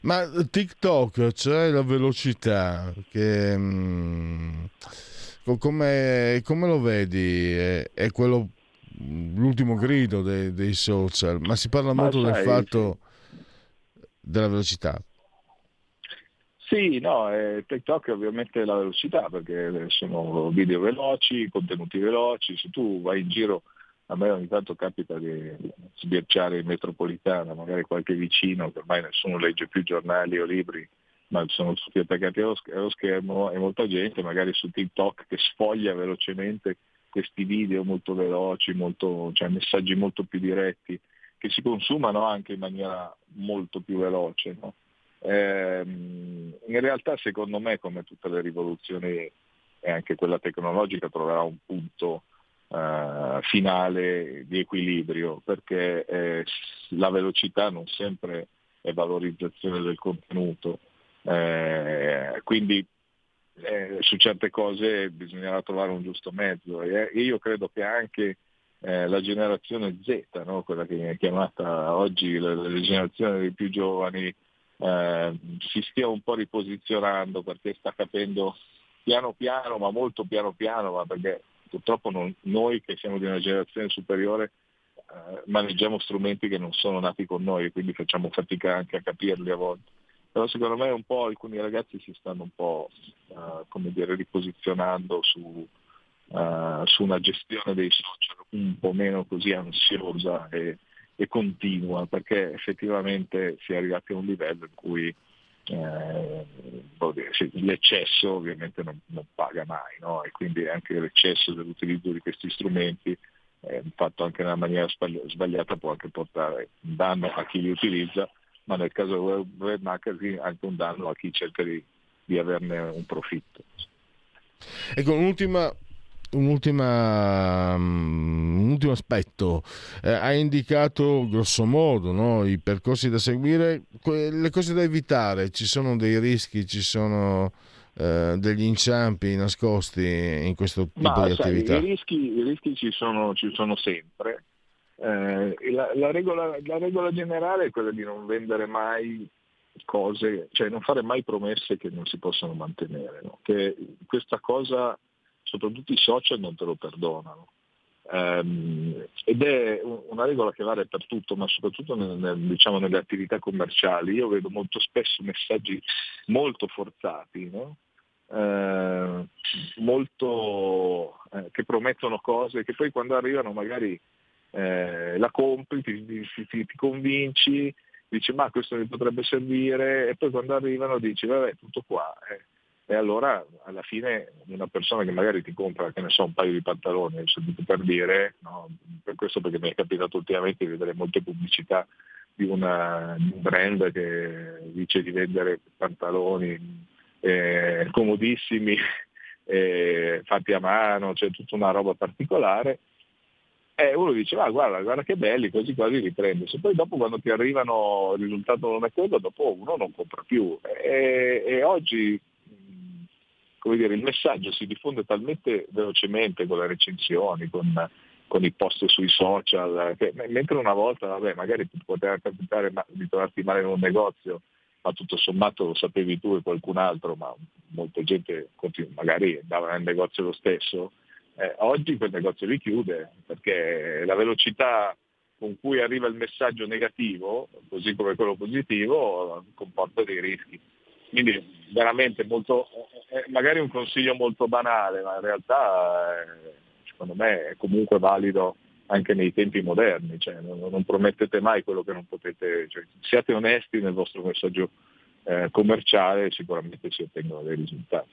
Ma TikTok, cioè la velocità, che, mh, mm, come, come, lo vedi? È, è, quello, l'ultimo grido dei, dei social, ma si parla ma molto sai, del fatto della velocità. Sì, no, eh, TikTok è ovviamente la velocità perché sono video veloci, contenuti veloci, se tu vai in giro, a me ogni tanto capita di sbirciare in metropolitana, magari qualche vicino, che ormai nessuno legge più giornali o libri, ma sono tutti attaccati allo, schermo e molta gente magari su TikTok che sfoglia velocemente questi video molto veloci, molto, cioè messaggi molto più diretti, che si consumano anche in maniera molto più veloce. No? Eh, in realtà secondo me come tutte le rivoluzioni e anche quella tecnologica troverà un punto eh, finale di equilibrio perché eh, la velocità non sempre è valorizzazione del contenuto, eh, quindi eh, su certe cose bisognerà trovare un giusto mezzo e io credo che anche eh, la generazione Z, no? quella che viene chiamata oggi la, la generazione dei più giovani, eh, si stia un po' riposizionando perché sta capendo piano piano, ma molto piano piano, ma perché purtroppo non, noi che siamo di una generazione superiore eh, maneggiamo strumenti che non sono nati con noi, quindi facciamo fatica anche a capirli a volte. Però secondo me un po' alcuni ragazzi si stanno un po' eh, dire, riposizionando su, uh, su, una gestione dei social un po' meno così ansiosa e, e continua, perché effettivamente si è arrivati a un livello in cui eh, l'eccesso ovviamente non, non paga mai, no? e quindi anche l'eccesso dell'utilizzo di questi strumenti, eh, fatto anche nella maniera sbagliata, può anche portare un danno a chi li utilizza, ma nel caso del web marketing anche un danno a chi cerca di, di averne un profitto. Ecco, un'ultima un'ultima, mm, un ultimo aspetto. Eh, hai indicato grosso modo no, i percorsi da seguire, le cose da evitare, ci sono dei rischi, ci sono eh, degli inciampi nascosti in questo tipo Ma, di sai, attività? I rischi, i rischi ci, sono, ci, sono, sempre. Eh, la, la, regola, la regola generale è quella di non vendere mai cose, cioè non fare mai promesse che non si possono mantenere. No? Che questa cosa soprattutto i social non te lo perdonano. Um, ed è una regola che vale per tutto, ma soprattutto nel, nel, diciamo, nelle attività commerciali. Io vedo molto spesso messaggi molto forzati, no? uh, molto, uh, che promettono cose che poi quando arrivano magari eh, la compri, ti, ti, ti, ti, convinci, dici ma questo mi potrebbe servire e poi quando arrivano dici vabbè tutto qua. Eh e allora alla fine una persona che magari ti compra, che ne so, un paio di pantaloni, per dire, no? per questo perché mi è capitato ultimamente di vedere molte pubblicità di, una, di un brand che dice di vendere pantaloni eh, comodissimi, (laughs) eh, fatti a mano, c'è tutta una roba particolare, e uno dice, ah, guarda, guarda che belli, così quasi li prende. Se poi dopo quando ti arrivano il risultato non è quello, dopo uno non compra più. E, e oggi come dire, il messaggio si diffonde talmente velocemente con le recensioni, con, con i post sui social, che, mentre una volta vabbè, magari ti poteva capitare di trovarti male in un negozio, ma tutto sommato lo sapevi tu e qualcun altro, ma molta gente magari andava nel negozio lo stesso. Eh, oggi quel negozio li chiude perché la velocità con cui arriva il messaggio negativo, così come quello positivo, comporta dei rischi. Quindi veramente molto, eh, magari un consiglio molto banale, ma in realtà eh, secondo me è comunque valido anche nei tempi moderni, cioè, non, non, promettete mai quello che non potete, cioè, siate onesti nel vostro messaggio eh, commerciale e sicuramente si ottengono dei risultati.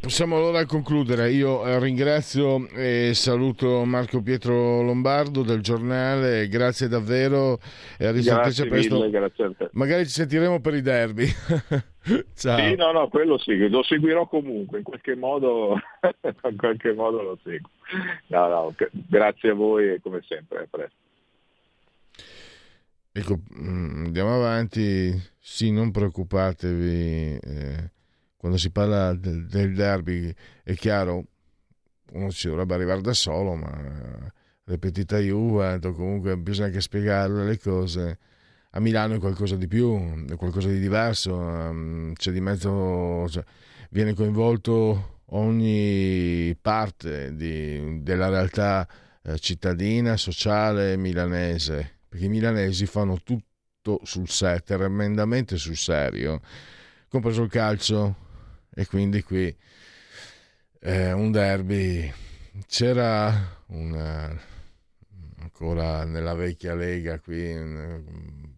Possiamo allora concludere. Io eh, ringrazio e saluto Marco Pietro Lombardo del giornale, grazie davvero e a risentirci presto. Mille, grazie a te. Magari ci sentiremo per i derby. (laughs) Ciao. Sì, no, no, quello sì, lo seguirò comunque, in qualche modo, (laughs) in qualche modo lo seguo. No, no, grazie a voi e come sempre, a presto. Ecco, mm, andiamo avanti. Sì, non preoccupatevi. Eh quando si parla del, derby è chiaro, uno ci dovrebbe arrivare da solo, ma eh, ripetita Juve, comunque bisogna anche spiegare le cose. A Milano è qualcosa di più, è qualcosa di diverso, ehm, c'è di mezzo, cioè, viene coinvolto ogni parte di, della realtà eh, cittadina, sociale, milanese, perché i milanesi fanno tutto sul serio, tremendamente sul serio, compreso il calcio, e quindi qui eh, un derby. C'era una, ancora nella vecchia Lega qui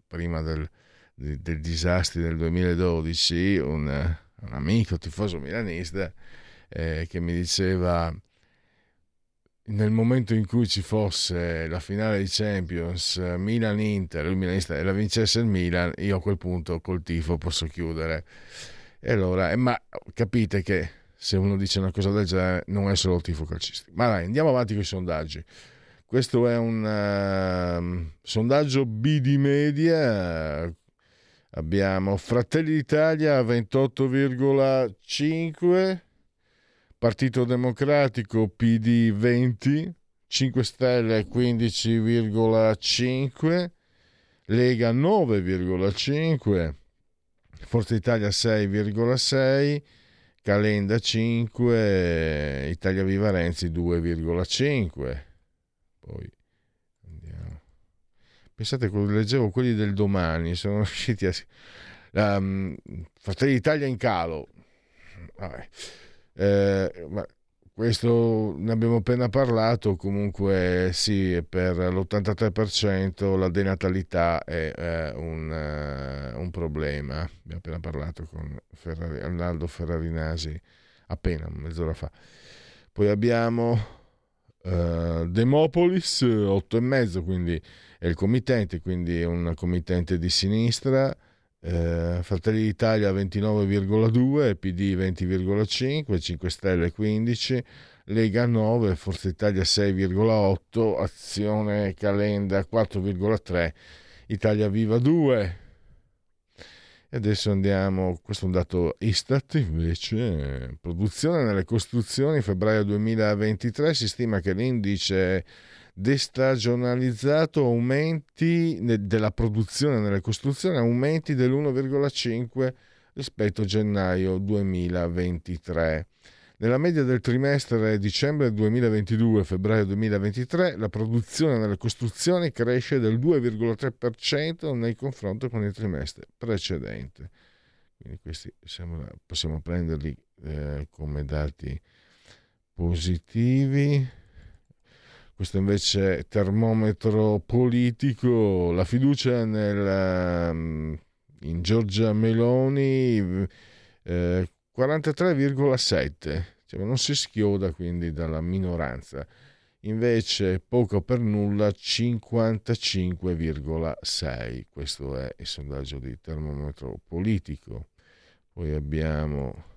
prima del, del disastro del 2012 un, un amico tifoso milanista eh, che mi diceva nel momento in cui ci fosse la finale di Champions Milan-Inter, il milanista e la vincesse il Milan, io a quel punto col tifo posso chiudere e allora, eh, ma capite che se uno dice una cosa del genere non è solo il tifo calcistico. Ma dai, andiamo avanti con i sondaggi. Questo è un uh, sondaggio BD Media. Abbiamo Fratelli d'Italia 28,5, Partito Democratico PD 20, 5 Stelle 15,5, Lega 9,5. Forza Italia 6,6, Calenda 5, Italia Viva Renzi 2,5. Poi andiamo. Pensate, leggevo quelli del domani, sono (laughs) riusciti a... Um, Fratelli d'Italia in calo. Vabbè. Eh, ma questo ne abbiamo appena parlato, comunque sì, per l'83% la denatalità è eh, un, uh, un, problema. Abbiamo appena parlato con Ferrari, Arnaldo Ferrarinasi appena mezz'ora fa. Poi abbiamo uh, Demopolis 8,5, quindi è il committente, quindi è un committente di sinistra. Eh, Fratelli d'Italia 29,2, PD 20,5, 5 Stelle 15, Lega 9, Forza Italia 6,8, Azione Calenda 4,3, Italia Viva 2. E adesso andiamo, questo è un dato Istat invece, produzione nelle costruzioni, febbraio 2023, si stima che l'indice destagionalizzato aumenti della produzione nelle costruzioni aumenti dell'1,5 rispetto a gennaio 2023. Nella media del trimestre dicembre 2022-febbraio 2023 la produzione nelle costruzioni cresce del 2,3% nel confronto con il trimestre precedente. Quindi questi siamo, possiamo prenderli eh, come dati positivi questo invece è termometro politico, la fiducia nel, um, in Giorgia Meloni eh, 43,7, cioè non si schioda quindi dalla minoranza, invece poco per nulla 55,6, questo è il sondaggio di termometro politico. Poi abbiamo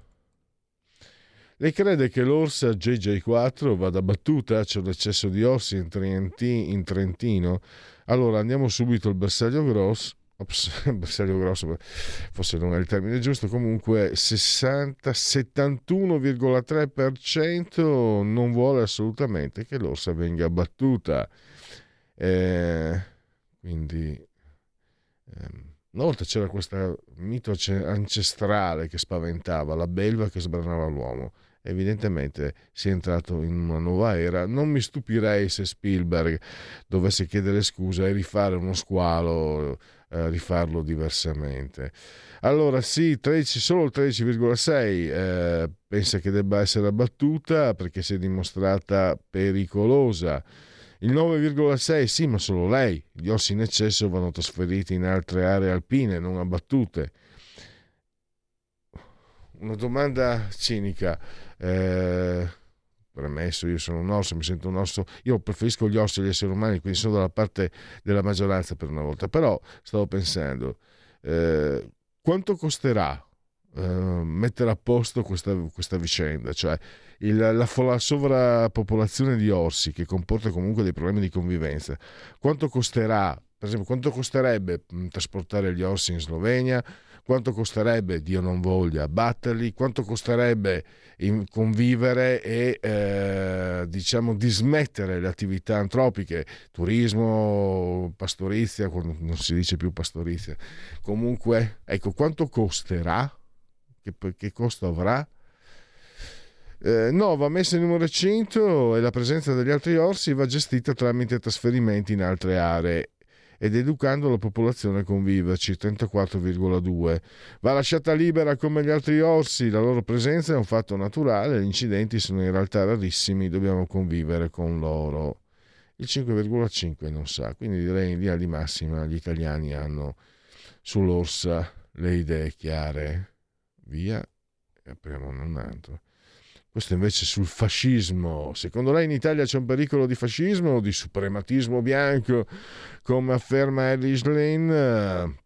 lei crede che l'orsa JJ4 vada battuta? C'è un eccesso di orsi in, Trenti, in Trentino? Allora andiamo subito al bersaglio grosso. Ops, (laughs) bersaglio grosso, forse non è il termine giusto, comunque 60, 71,3% non vuole assolutamente che l'orsa venga battuta. Eh, quindi ehm, una volta c'era questo mito ancestrale che spaventava, la belva che sbranava l'uomo evidentemente si è entrato in una nuova era. Non mi stupirei se Spielberg dovesse chiedere scusa e rifare uno squalo, eh, rifarlo diversamente. Allora sì, 13, solo il 13,6 eh, pensa che debba essere abbattuta perché si è dimostrata pericolosa. Il 9,6 sì, ma solo lei. Gli ossi in eccesso vanno trasferiti in altre aree alpine, non abbattute. Una domanda cinica. Eh, premesso, io sono un osso, mi sento un osso, io preferisco gli ossi agli esseri umani, quindi sono dalla parte della maggioranza per una volta, però stavo pensando, eh, quanto costerà eh, mettere a posto questa, questa vicenda? Cioè il, la, la, sovrappopolazione di orsi che comporta comunque dei problemi di convivenza, quanto costerà, per esempio, quanto costerebbe mh, trasportare gli orsi in Slovenia? Quanto costerebbe, Dio non voglia, abbatterli, quanto costerebbe convivere e eh, diciamo dismettere le attività antropiche, turismo, pastorizia, non si dice più pastorizia, comunque ecco quanto costerà, che, che costo avrà? Eh, no, va messa in un recinto e la presenza degli altri orsi va gestita tramite trasferimenti in altre aree ed educando la popolazione a conviverci, 34,2. Va lasciata libera come gli altri orsi, la loro presenza è un fatto naturale, gli incidenti sono in realtà rarissimi, dobbiamo convivere con loro. Il 5,5 non sa, quindi direi in linea di massima gli italiani hanno sull'orsa le idee chiare. Via e apriamo un altro. Questo invece sul fascismo. Secondo lei in Italia c'è un pericolo di fascismo o di suprematismo bianco, come afferma Alice Lane?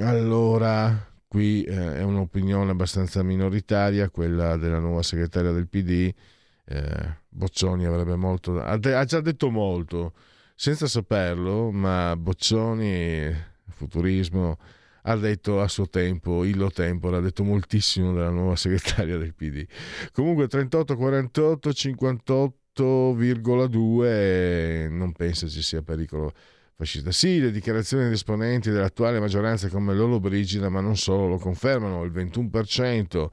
Allora, qui eh, è un'opinione abbastanza minoritaria, quella della nuova segretaria del PD. Eh, Boccioni avrebbe molto... Ha, de- ha già detto molto, senza saperlo, ma Boccioni, futurismo ha detto a suo tempo, illo tempore, ha detto moltissimo della nuova segretaria del PD. Comunque 38, 48, 58,2 non pensa ci sia pericolo fascista. Sì, le dichiarazioni di esponenti dell'attuale maggioranza come Lolo Brigida, ma non solo, lo confermano, il 21%.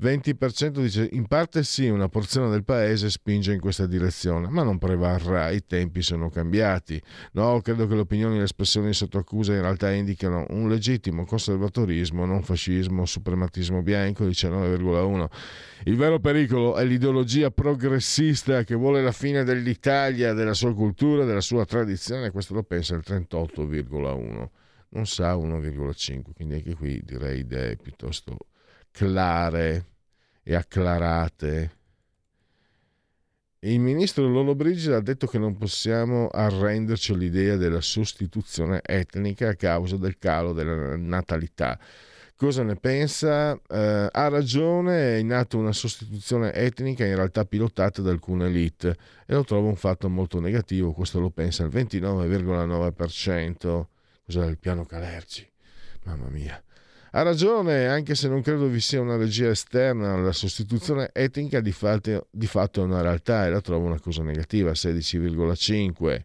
20% dice in parte sì, una porzione del paese spinge in questa direzione, ma non prevarrà, i tempi sono cambiati. No, credo che le opinioni e le espressioni sotto accusa in realtà indicano un legittimo conservatorismo, non fascismo, suprematismo bianco, 19,1. Il vero pericolo è l'ideologia progressista che vuole la fine dell'Italia, della sua cultura, della sua tradizione, questo lo pensa il 38,1. Non sa 1,5, quindi anche qui direi idee piuttosto clare e acclarate. Il ministro Lollobrigida ha detto che non possiamo arrenderci all'idea della sostituzione etnica a causa del calo della natalità. Cosa ne pensa? Eh, ha ragione, è in atto una sostituzione etnica in realtà pilotata da alcune elite e lo trovo un fatto molto negativo, questo lo pensa il 29,9%. Cos'è il piano Calerci? Mamma mia. Ha ragione, anche se non credo vi sia una regia esterna, la sostituzione etnica di fatto, di fatto è una realtà e la trovo una cosa negativa, 16,5.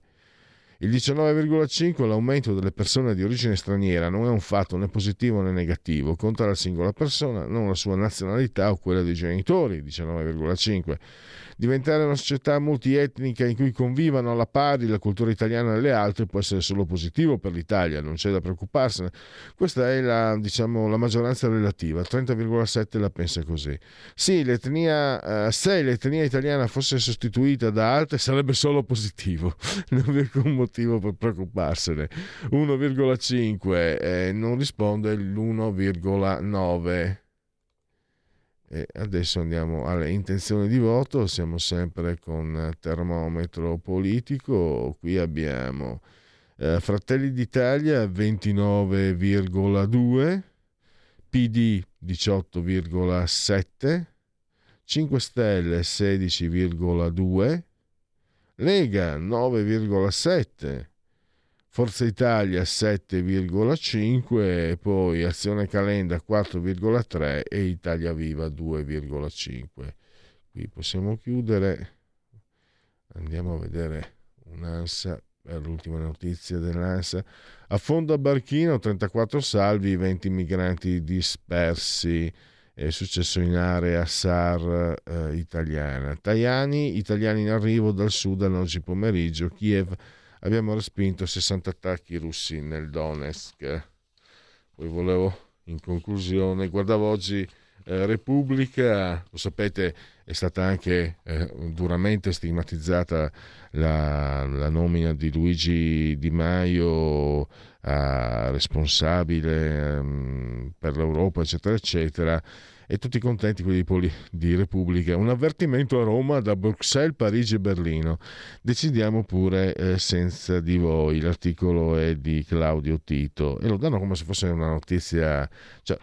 Il 19,5 l'aumento delle persone di origine straniera non è un fatto né positivo né negativo, conta la singola persona, non la sua nazionalità o quella dei genitori, 19,5 diventare una società multietnica in cui convivano alla pari la cultura italiana e le altre può essere solo positivo per l'Italia, non c'è da preoccuparsene. Questa è la, diciamo, la maggioranza relativa, 30,7 la pensa così. Sì, l'etnia, eh, se l'etnia italiana fosse sostituita da altre sarebbe solo positivo, (laughs) non vi è alcun motivo per preoccuparsene. 1,5 eh, non risponde l'1,9 e adesso andiamo alle intenzioni di voto, siamo sempre con termometro politico, qui abbiamo eh, Fratelli d'Italia 29,2, PD 18,7, 5 Stelle 16,2, Lega 9,7, Forza Italia 7,5 e poi Azione Calenda 4,3 e Italia Viva 2,5. Qui possiamo chiudere. Andiamo a vedere un'ANSA per l'ultima notizia dell'ANSA. A fondo a Barchino 34 salvi, 20 migranti dispersi è successo in area SAR eh, italiana. Tajani, italiani in arrivo dal sud oggi pomeriggio, Kiev, abbiamo respinto 60 attacchi russi nel Donetsk. Poi volevo, in conclusione, guardavo oggi eh, Repubblica, lo sapete, è stata anche eh, duramente stigmatizzata la, la, nomina di Luigi Di Maio a responsabile um, per l'Europa, eccetera, eccetera. E tutti contenti quelli di, Poli, di Repubblica. Un avvertimento a Roma da Bruxelles, Parigi e Berlino. Decidiamo pure eh, senza di voi. L'articolo è di Claudio Tito e lo danno come se fosse una notizia. Cioè,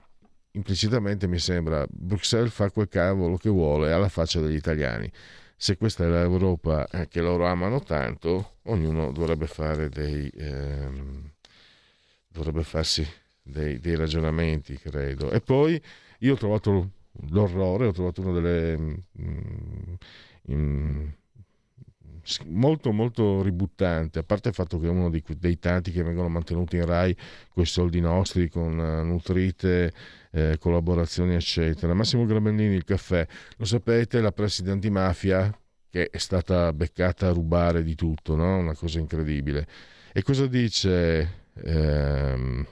implicitamente mi sembra Bruxelles fa quel cavolo che vuole alla faccia degli italiani. Se questa è l'Europa eh, che loro amano tanto, ognuno dovrebbe fare dei ehm, dovrebbe farsi dei, dei, ragionamenti, credo. E poi io ho trovato l'orrore, ho trovato una delle mm, mm, molto molto ributtante, a parte il fatto che è uno dei, dei tanti che vengono mantenuti in RAI con i soldi nostri, con uh, nutrite eh, collaborazioni, eccetera. Massimo Gramellini, il caffè, lo sapete, la presidenza antimafia che è stata beccata a rubare di tutto, no? una cosa incredibile. E cosa dice? Ehm,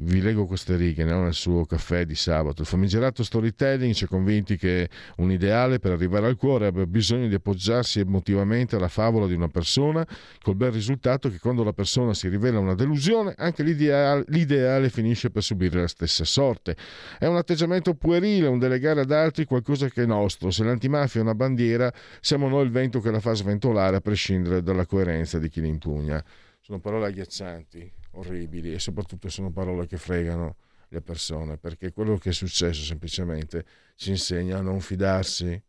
vi leggo queste righe no? nel suo caffè di sabato. Il famigerato storytelling ci ha convinti che un ideale per arrivare al cuore abbia bisogno di appoggiarsi emotivamente alla favola di una persona, col bel risultato che quando la persona si rivela una delusione, anche l'ideale, l'ideale finisce per subire la stessa sorte. È un atteggiamento puerile, un delegare ad altri qualcosa che è nostro. Se l'antimafia è una bandiera, siamo noi il vento che la fa sventolare a prescindere dalla coerenza di chi l'impugna. Sono parole agghiaccianti orribili e soprattutto sono parole che fregano le persone, perché quello che è successo semplicemente ci insegna a non fidarsi,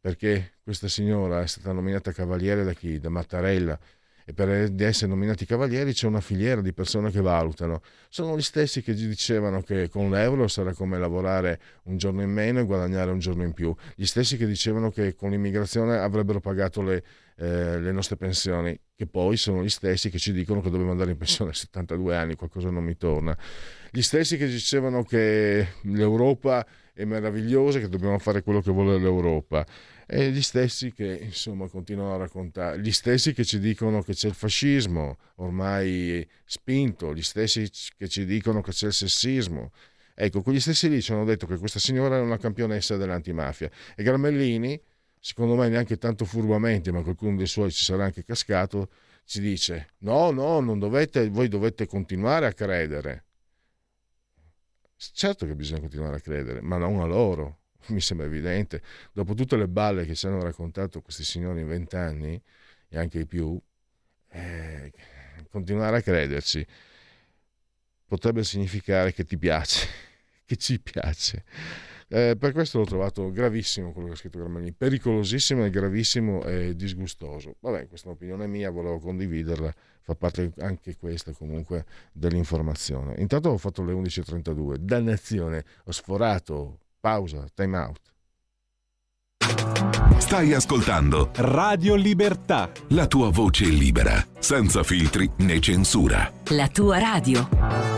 perché questa signora è stata nominata cavaliere da chi? Da Mattarella, e per essere nominati cavalieri c'è una filiera di persone che valutano. Sono gli stessi che dicevano che con l'euro sarà come lavorare un giorno in meno e guadagnare un giorno in più, gli stessi che dicevano che con l'immigrazione avrebbero pagato le, eh, le nostre pensioni, che poi sono gli stessi che ci dicono che dobbiamo andare in pensione a 72 anni, qualcosa non mi torna. Gli stessi che dicevano che l'Europa è meravigliosa, che dobbiamo fare quello che vuole l'Europa e gli stessi che insomma continuano a raccontare, gli stessi che ci dicono che c'è il fascismo ormai spinto, gli stessi che ci dicono che c'è il sessismo. Ecco, quegli stessi lì ci hanno detto che questa signora è una campionessa dell'antimafia e Gramellini, secondo me neanche tanto furbamente, ma qualcuno dei suoi ci sarà anche cascato, ci dice no, no, non dovete, voi dovete continuare a credere. Certo che bisogna continuare a credere, ma non a loro, (laughs) mi sembra evidente, dopo tutte le balle che ci hanno raccontato questi signori in vent'anni e anche di più, eh, continuare a crederci potrebbe significare che ti piace, (laughs) che ci piace. Eh, per questo l'ho trovato gravissimo quello che ha scritto Gramellini, pericolosissimo e gravissimo e disgustoso. Vabbè, questa è un'opinione mia, volevo condividerla, fa parte anche questa comunque dell'informazione. Intanto ho fatto le 11.32, dannazione, ho sforato Pausa, time out. Stai ascoltando Radio Libertà. La tua voce libera, senza filtri né censura. La tua radio.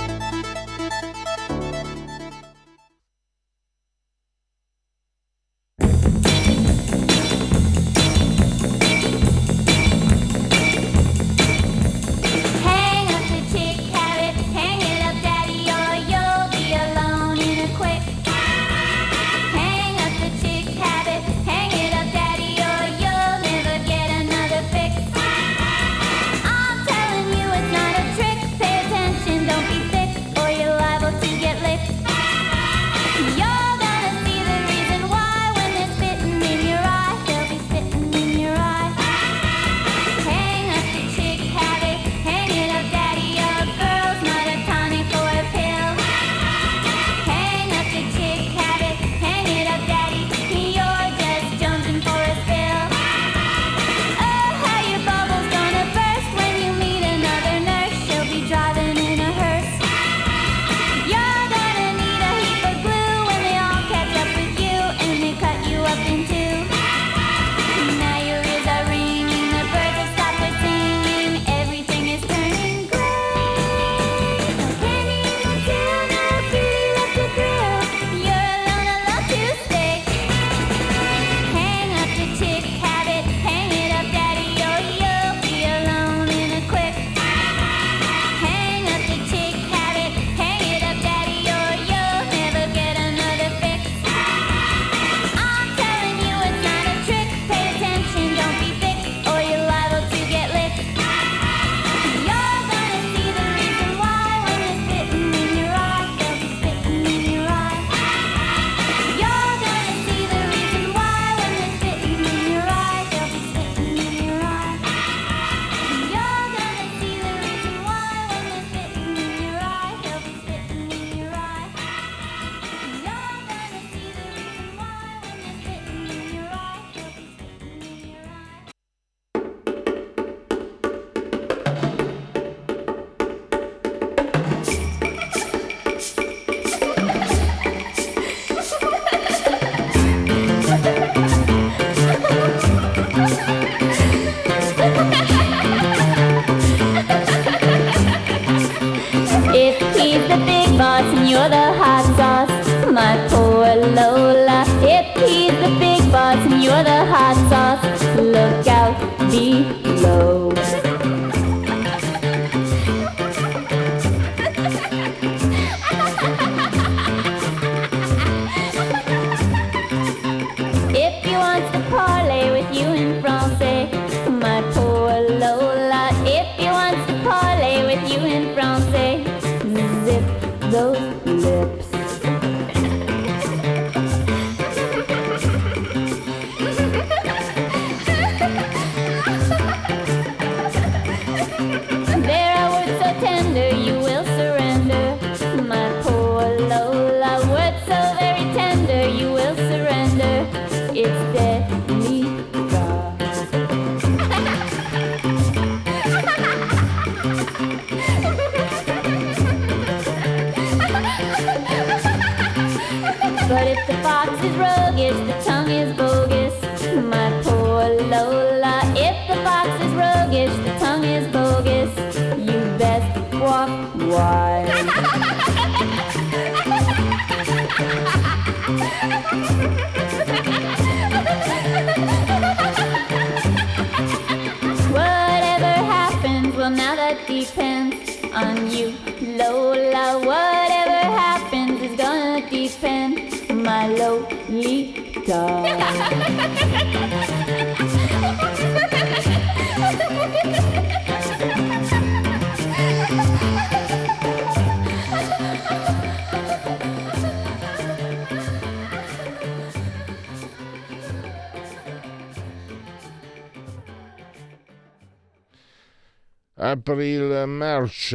April March,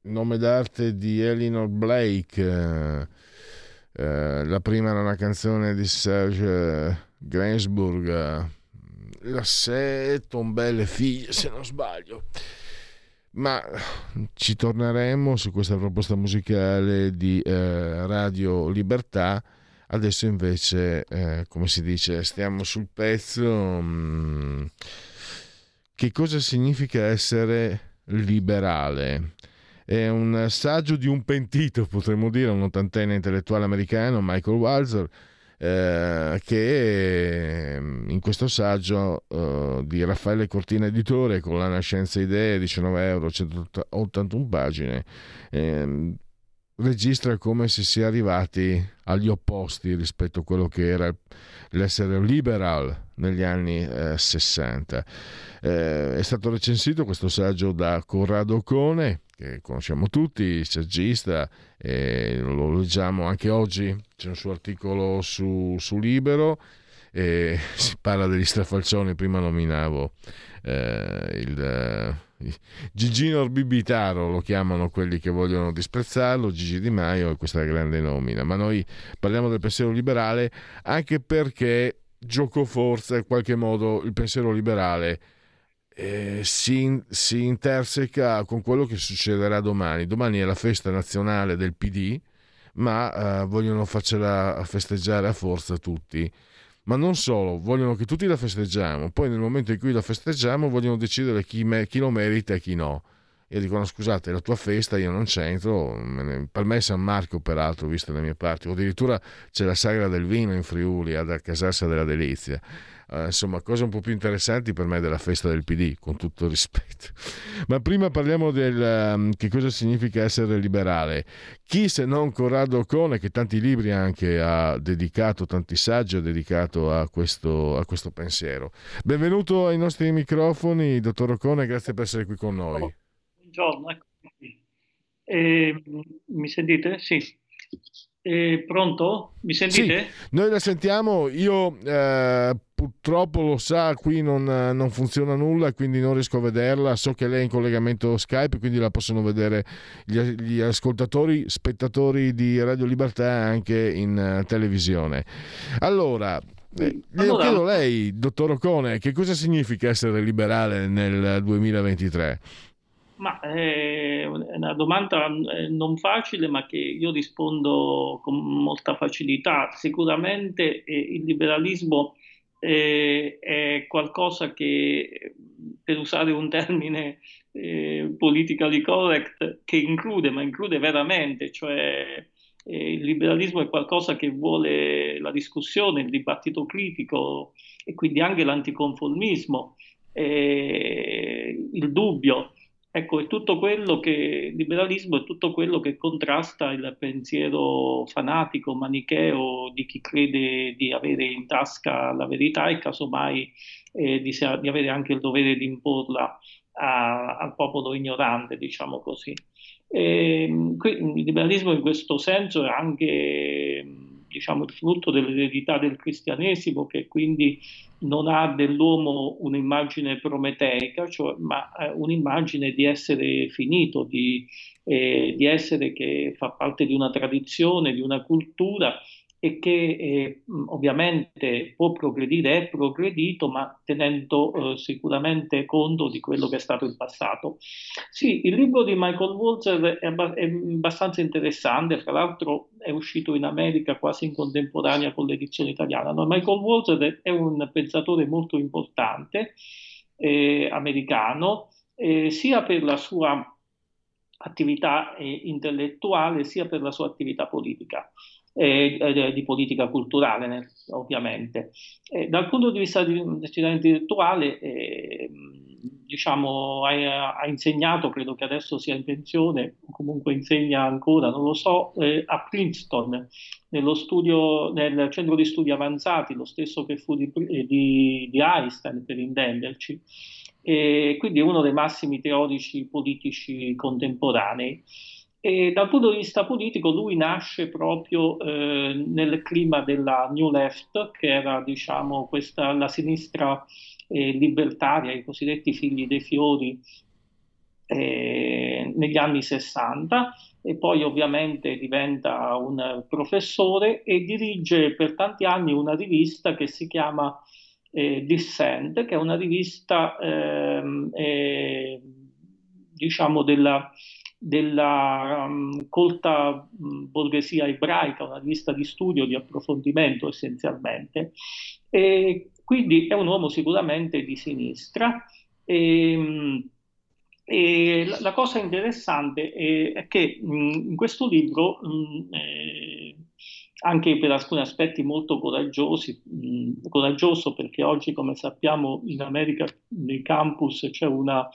nome d'arte di Eleanor Blake. eh, la prima era una canzone di Serge Gainsbourg, la Seton Belle Figlie, se non sbaglio. Ma ci torneremo su questa proposta musicale di eh, Radio Libertà. Adesso invece, eh, come si dice, stiamo sul pezzo. mm, che cosa significa essere liberale? È un saggio di un pentito, potremmo dire, un ottantenne intellettuale americano, Michael Walzer, eh, che mm, in questo saggio eh, di Raffaele Cortina Editore, con la Nascenza Idee, 19 euro, 181 pagine, ehm, registra come si sia arrivati agli opposti rispetto a quello che era l'essere liberal negli anni eh, 60. Eh, è stato recensito questo saggio da Corrado Cone, che conosciamo tutti, saggista, e lo leggiamo anche oggi, c'è un suo articolo su, su Libero, e (laughs) si parla degli strafalcioni, prima nominavo eh, il... eh, Gigino Orbibitaro lo chiamano quelli che vogliono disprezzarlo, Gigi Di Maio e questa grande nomina. Ma noi parliamo del pensiero liberale anche perché gioco forza in qualche modo il pensiero liberale eh, si, si interseca con quello che succederà domani. Domani è la festa nazionale del PD, ma eh, vogliono farcela festeggiare a forza tutti. Ma non solo, vogliono che tutti la festeggiamo, poi nel momento in cui la festeggiamo vogliono decidere chi, me- chi lo merita e chi no. E dicono scusate, è la tua festa, io non c'entro, per me San Marco peraltro, viste le mie parti, o addirittura c'è la sagra del vino in Friuli ad Casassa della Delizia. Eh, insomma, cose un po' più interessanti per me della festa del PD, con tutto il rispetto. Ma prima parliamo del um, che cosa significa essere liberale. Chi se non Corrado Ocone, che tanti libri anche ha dedicato, tanti saggi ha dedicato a questo, a questo pensiero. Benvenuto ai nostri microfoni, dottor Ocone, grazie per essere qui con noi. Qui. Eh, mi sentite? Sì. Eh, pronto? Mi sentite? Sì, noi la sentiamo, io eh, purtroppo lo sa, qui non, non, funziona nulla, quindi non riesco a vederla, so che lei è in collegamento Skype, quindi la possono vedere gli, gli ascoltatori, spettatori di Radio Libertà anche in uh, televisione. Allora, eh, allora, chiedo lei, dottor Ocone, che cosa significa essere liberale nel 2023? Ma è una domanda non facile, ma che io rispondo con molta facilità. Sicuramente il liberalismo è qualcosa che, per usare un termine politically correct, che include, ma include veramente, cioè eh, il liberalismo è qualcosa che vuole la discussione, il dibattito critico e quindi anche l'anticonformismo, eh, il dubbio. Ecco, è tutto quello che il liberalismo è tutto quello che contrasta il pensiero fanatico, manicheo di chi crede di avere in tasca la verità e casomai eh, di, di, avere anche il dovere di imporla a, al popolo ignorante, diciamo così. E, ehm, il liberalismo in questo senso è anche diciamo, il frutto dell'eredità del cristianesimo che quindi non ha dell'uomo un'immagine prometeica, cioè, ma eh, un'immagine di essere finito, di, eh, di essere che fa parte di una tradizione, di una cultura e che eh, ovviamente può progredire, è progredito, ma tenendo eh, sicuramente conto di quello che è stato il passato. Sì, il libro di Michael Walzer è, è abbastanza interessante, fra l'altro è uscito in America quasi in contemporanea con l'edizione italiana. No, Michael Walzer è un pensatore molto importante, eh, americano, eh, sia per la sua attività eh, intellettuale, sia per la sua attività politica eh, di politica culturale, ovviamente. Eh, dal punto di vista dell'attività intellettuale, eh, diciamo, ha, ha, insegnato, credo che adesso sia in pensione, o comunque insegna ancora, non lo so, eh, a Princeton, nello studio, nel centro di studi avanzati, lo stesso che fu di, di, di Einstein, per intenderci. E quindi è uno dei massimi teorici politici contemporanei. E dal punto di vista politico lui nasce proprio eh, nel clima della New Left, che era diciamo, questa, la sinistra eh, libertaria, i cosiddetti figli dei fiori eh, negli anni 60 e poi ovviamente diventa un professore e dirige per tanti anni una rivista che si chiama eh, Dissent, che è una rivista ehm, eh, diciamo della della um, colta um, borghesia ebraica, una rivista di studio, di approfondimento essenzialmente. E quindi è un uomo sicuramente di sinistra. E, um, e la, la, cosa interessante è, è che mh, in questo libro, mh, eh, anche per alcuni aspetti molto coraggiosi, mh, coraggioso perché oggi, come sappiamo, in America nei campus c'è una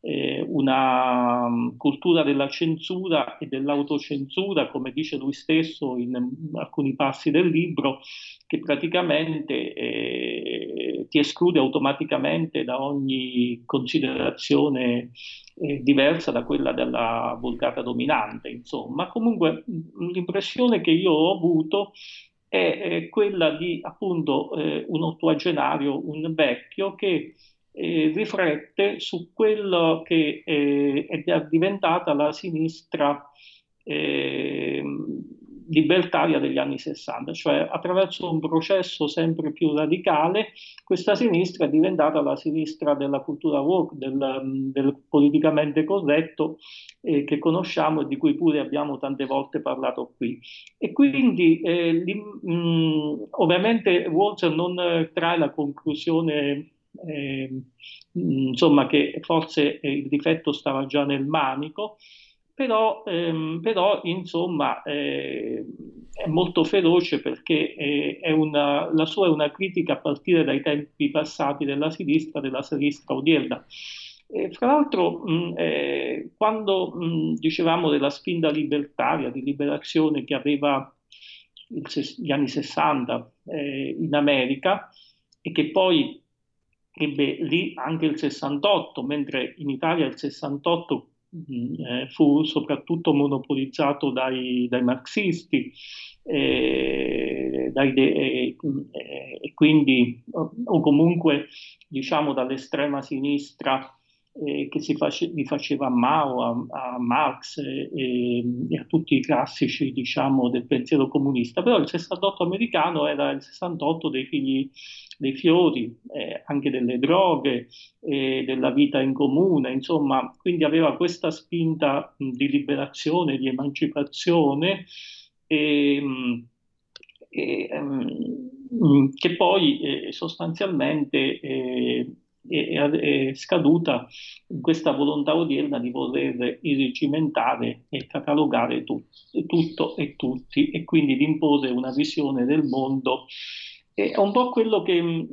eh, una um, cultura della censura e dell'autocensura, come dice lui stesso in alcuni passi del libro, che praticamente eh, ti esclude automaticamente da ogni considerazione eh, diversa da quella della vulgata dominante. Insomma, comunque l'impressione che io ho avuto è, è quella di appunto eh, un ottuagenario, un vecchio che eh, riflette su quello che eh, è diventata la sinistra eh, libertaria degli anni 60, cioè attraverso un processo sempre più radicale, questa sinistra è diventata la sinistra della cultura woke, del, del politicamente corretto eh, che conosciamo e di cui pure abbiamo tante volte parlato qui. E quindi eh, li, mh, ovviamente Walter non trae la conclusione eh, insomma che forse eh, il difetto stava già nel manico, però, ehm, però insomma eh, è molto feroce perché eh, è una, la sua è una critica a partire dai tempi passati della sinistra, della sinistra odierna. E fra l'altro, mh, eh, quando mh, dicevamo della spinta libertaria, di liberazione che aveva il, gli anni 60 eh, in America e che poi ebbe lì anche il 68, mentre in Italia il 68 mm, eh, fu soprattutto monopolizzato dai, dai marxisti eh, dai de- eh, e quindi o, comunque diciamo dall'estrema sinistra eh, che si face- li faceva a Mao, a, a Marx e, e, a tutti i classici diciamo del pensiero comunista, però il 68 americano era il 68 dei figli dei fiori, eh, anche delle droghe, eh, della vita in comune, insomma, quindi aveva questa spinta mh, di liberazione, di emancipazione, e, mh, che poi eh, sostanzialmente eh, è, è, scaduta questa volontà odierna di voler irregimentare e catalogare tu, tutto e tutti e quindi di imporre una visione del mondo. È un po' quello che mm,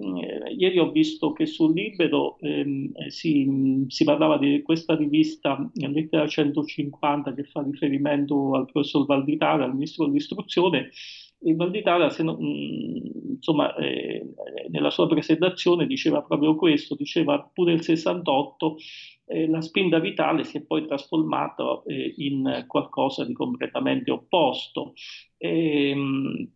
ieri ho visto che sul Libero ehm, si, si, parlava di questa rivista Lettera 150 che fa riferimento al professor Valditara, al ministro dell'istruzione, e Valditara non, mm, insomma, eh, nella sua presentazione diceva proprio questo, diceva pure il 68 eh, la spinta vitale si è poi trasformata eh, in qualcosa di completamente opposto. Ehm,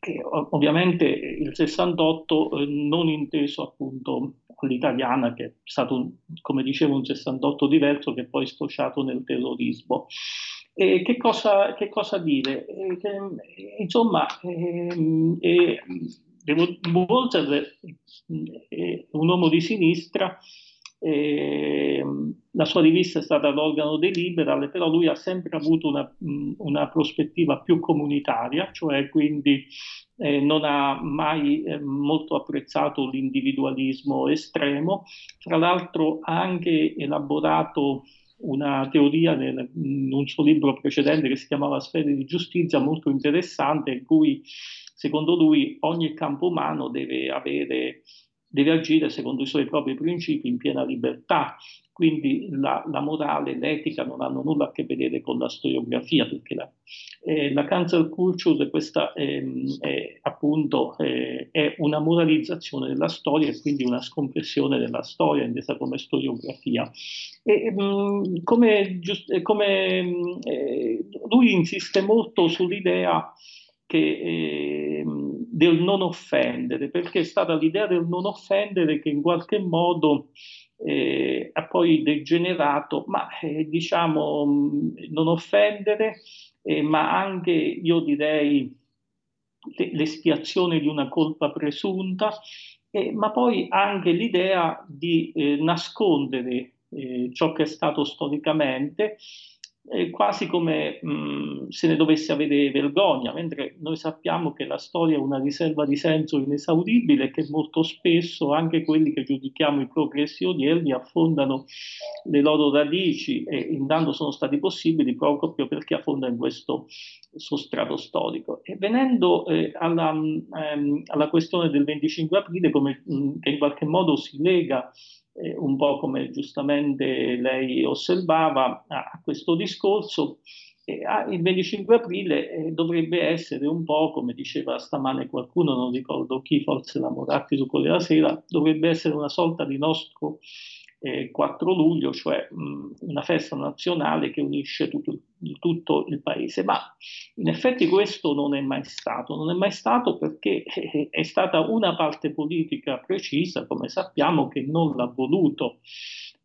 e, ovviamente il 68 eh, non inteso appunto all'italiana, che è stato, un, come dicevo, un 68 diverso che poi è sfociato nel terrorismo. E che, cosa, che cosa dire? E che, insomma, eh, Walter è un uomo di sinistra eh, la sua rivista è stata l'organo dei liberal, però lui ha sempre avuto una, una prospettiva più comunitaria, cioè quindi eh, non ha mai eh, molto apprezzato l'individualismo estremo, tra l'altro ha anche elaborato una teoria nel, in un suo libro precedente che si chiamava Sfere di giustizia molto interessante in cui secondo lui ogni campo umano deve avere deve agire secondo i suoi propri principi in piena libertà. Quindi la, la morale, l'etica non hanno nulla a che vedere con la storiografia, perché la, eh, la cancel culture questa ehm, è, appunto eh, è una moralizzazione della storia e quindi una scompressione della storia intesa come storiografia. E, mh, mm, come, giust- come mh, eh, lui insiste molto sull'idea che, eh, del non offendere, perché è stata l'idea del non offendere che in qualche modo eh, ha poi degenerato, ma eh, diciamo non offendere, eh, ma anche io direi l'espiazione di una colpa presunta, eh, ma poi anche l'idea di eh, nascondere ciò che è stato storicamente è quasi come mh, se ne dovesse avere vergogna, mentre noi sappiamo che la storia è una riserva di senso inesauribile e che molto spesso anche quelli che giudichiamo i progressi odierni affondano le loro radici e intanto sono stati possibili proprio perché affondano in questo sostrato storico. E venendo eh, alla, ehm, alla, questione del 25 aprile, come, mh, che in qualche modo si lega eh, un po' come giustamente lei osservava a, a questo discorso, eh, il 25 aprile eh, dovrebbe essere un po', come diceva stamane qualcuno, non ricordo chi, forse la Moratti su Corriere della Sera, dovrebbe essere una sorta di nostro eh, 4 luglio, cioè mh, una festa nazionale che unisce tutto, tutto, il paese. Ma in effetti questo non è mai stato, non è mai stato perché eh, è stata una parte politica precisa, come sappiamo, che non l'ha voluto.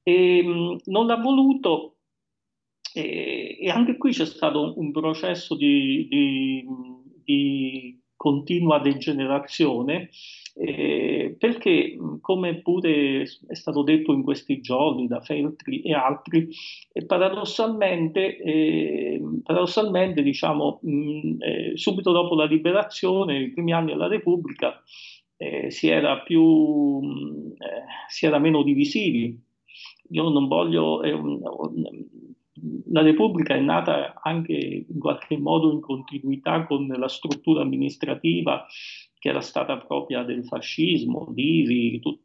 E, mh, non l'ha voluto e, e, anche qui c'è stato un, un processo di, di, di continua degenerazione, eh, perché come pure è stato detto in questi giorni da Feltri e altri, eh, paradossalmente, eh, paradossalmente diciamo, mh, eh, subito dopo la liberazione, i primi anni della Repubblica, eh, si era, più, mh, eh, si era meno divisivi. Io non voglio la Repubblica è nata anche in qualche modo in continuità con la struttura amministrativa che era stata propria del fascismo, l'IRI, tut,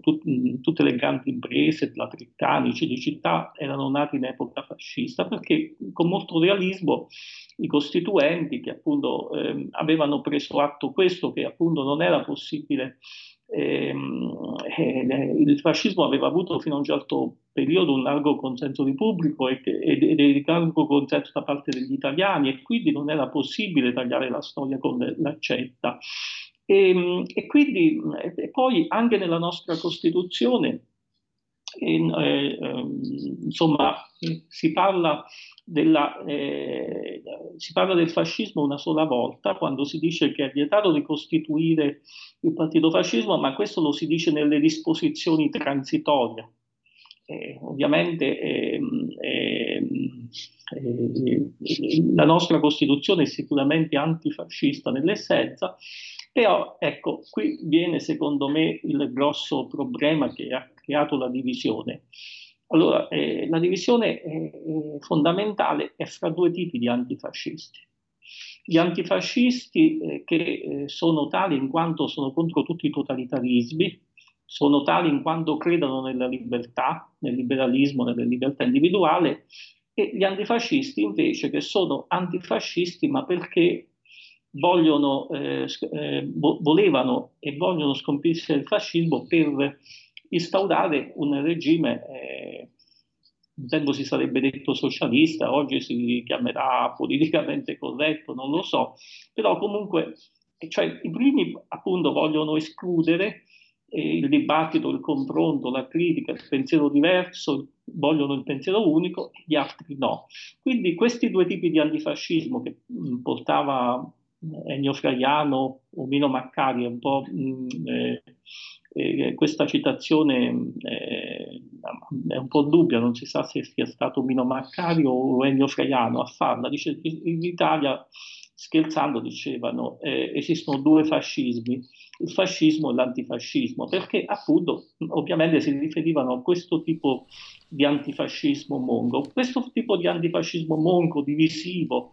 tut, tutte le grandi imprese, la Trittani, Cinecittà erano nati in epoca fascista perché con molto realismo i costituenti che appunto eh, avevano preso atto questo che appunto non era possibile Ehm, eh, il fascismo aveva avuto fino a un certo periodo un largo consenso di pubblico e, ed un largo consenso da parte degli italiani e quindi non era possibile tagliare la storia con l'accetta. E, ehm, e quindi e poi anche nella nostra Costituzione in, eh, eh, insomma si parla della, eh, si parla del fascismo una sola volta quando si dice che è vietato di costituire il partito fascismo, ma questo lo si dice nelle disposizioni transitorie. Eh, ovviamente ehm, ehm, eh, la nostra Costituzione è sicuramente antifascista nell'essenza, Però ecco, qui viene secondo me il grosso problema che ha creato la divisione. Allora, eh, la divisione eh, fondamentale è fra due tipi di antifascisti. Gli antifascisti eh, che eh, sono tali in quanto sono contro tutti i totalitarismi, sono tali in quanto credono nella libertà, nel liberalismo, nella libertà individuale, e gli antifascisti invece che sono antifascisti ma perché vogliono, eh, eh, volevano e vogliono sconfiggere il fascismo per instaurare un regime, eh, un tempo si sarebbe detto socialista, oggi si chiamerà politicamente corretto, non lo so, però comunque cioè, i primi appunto vogliono escludere eh, il dibattito, il confronto, la critica, il pensiero diverso, vogliono il pensiero unico, gli altri no. Quindi questi due tipi di antifascismo che mh, portava Ennio Fraiano o Mino Maccari, un po' mh, eh, eh, questa citazione eh, è un po' dubbia, non si sa se sia stato Mino Maccari o Ennio Fraiano a farla. Dice, in Italia, scherzando, dicevano eh, esistono due fascismi, il fascismo e l'antifascismo, perché appunto ovviamente si riferivano a questo tipo di antifascismo monco. Questo tipo di antifascismo monco, divisivo,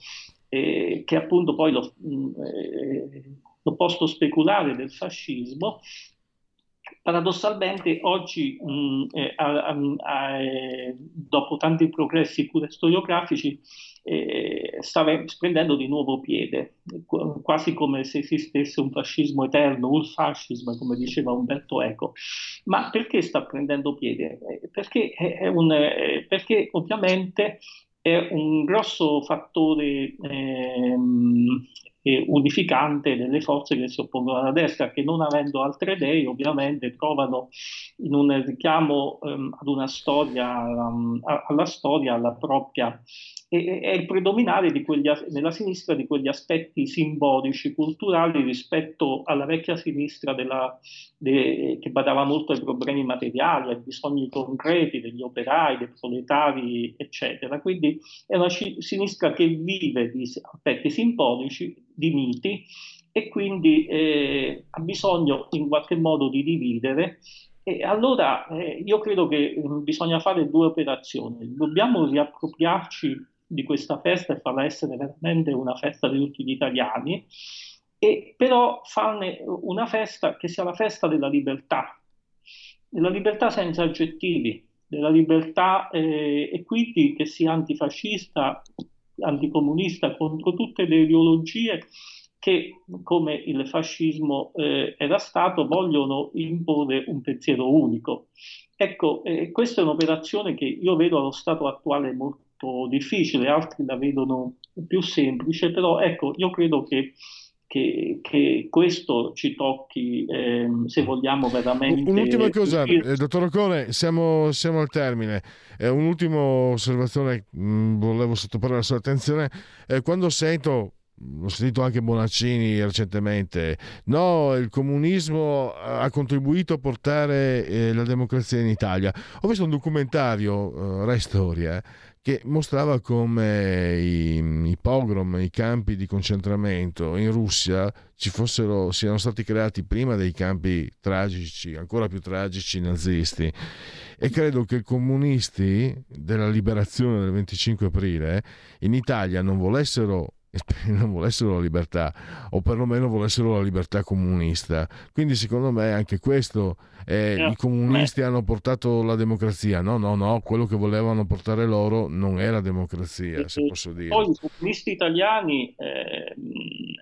eh, che appunto poi lo, mm, eh, l'opposto speculare del fascismo, paradossalmente oggi, mh, mm, eh, a, a, eh, dopo tanti progressi pure storiografici, eh, sta prendendo di nuovo piede, quasi come se esistesse un fascismo eterno, un fascismo, come diceva Umberto Eco. Ma perché sta prendendo piede? Eh, perché, un, eh, perché ovviamente è un grosso fattore ehm, unificante delle forze che si oppongono alla destra, che non avendo altre idee ovviamente trovano in un richiamo ehm, ad una storia, um, alla storia, alla propria è, il predominare quegli, nella sinistra di quegli aspetti simbolici, culturali rispetto alla vecchia sinistra della, de, che badava molto ai problemi materiali, ai bisogni concreti degli operai, dei proletari, eccetera. Quindi è una sinistra che vive di aspetti simbolici, di miti, e quindi eh, ha bisogno in qualche modo di dividere e allora eh, io credo che eh, bisogna fare due operazioni. Dobbiamo riappropriarci di questa festa e farla essere veramente una festa di tutti gli italiani, e però farne una festa che sia la festa della libertà, della libertà senza aggettivi, della libertà eh, e quindi che sia antifascista, anticomunista contro tutte le ideologie che, come il fascismo eh, era stato, vogliono imporre un pensiero unico. Ecco, eh, questa è un'operazione che io vedo allo stato attuale molto po' difficile, altri la vedono più semplice, però ecco, io credo che che, che, questo ci tocchi, eh, se vogliamo veramente. Un'ultima cosa, eh, dottor Ocone, siamo, siamo, al termine. Eh, un'ultima osservazione, mh, mm, volevo sottoporre la sua attenzione. Eh, quando sento l'ho sentito anche Bonaccini recentemente, no, il comunismo ha contribuito a portare eh, la democrazia in Italia. Ho visto un documentario, uh, Rai Storia, che mostrava come i, i, pogrom, i campi di concentramento in Russia ci fossero, siano stati creati prima dei campi tragici, ancora più tragici nazisti. E credo che i comunisti della liberazione del 25 aprile in Italia non volessero (laughs) non volessero la libertà o perlomeno volessero la libertà comunista. Quindi secondo me anche questo eh, i comunisti hanno portato la democrazia. No no no quello che volevano portare loro non era democrazia se posso dire. Poi i comunisti italiani eh,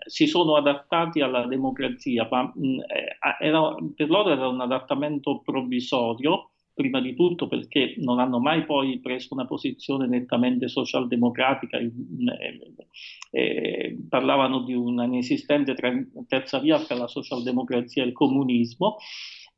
si sono adattati alla democrazia ma mh, eh, era, per loro era un adattamento provvisorio prima di tutto perché non hanno mai poi preso una posizione nettamente socialdemocratica, eh, eh, parlavano di una inesistente terza via fra la socialdemocrazia e il comunismo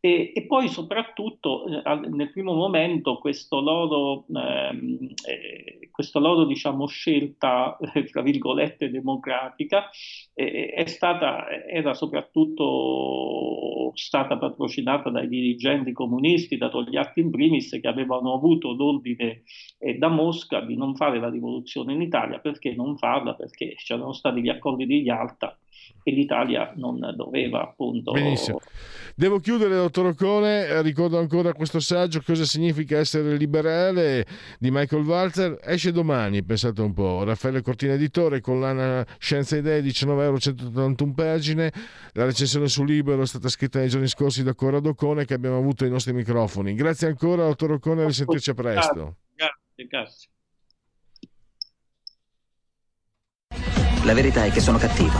e, e, poi soprattutto eh, nel primo momento questo loro, ehm, eh, questo loro diciamo, scelta, eh, tra virgolette, democratica eh, è stata, era soprattutto stata patrocinata dai dirigenti comunisti, da Togliatti in primis, che avevano avuto l'ordine eh, da Mosca di non fare la rivoluzione in Italia. Perché non farla? Perché c'erano stati gli accordi di Yalta e l'Italia non doveva appunto... Benissimo. Devo chiudere, dottor Occone, ricordo ancora questo saggio, cosa significa essere liberale di Michael Walzer, esce domani, pensate un po', Raffaele Cortina Editore, collana Scienza Idee, 19 euro, 181 pagine, la recensione su Libero è stata scritta nei giorni scorsi da Corrado Occone che abbiamo avuto ai nostri microfoni. Grazie ancora, dottor Occone, a risentirci a presto. Grazie, grazie. La verità è che sono cattivo,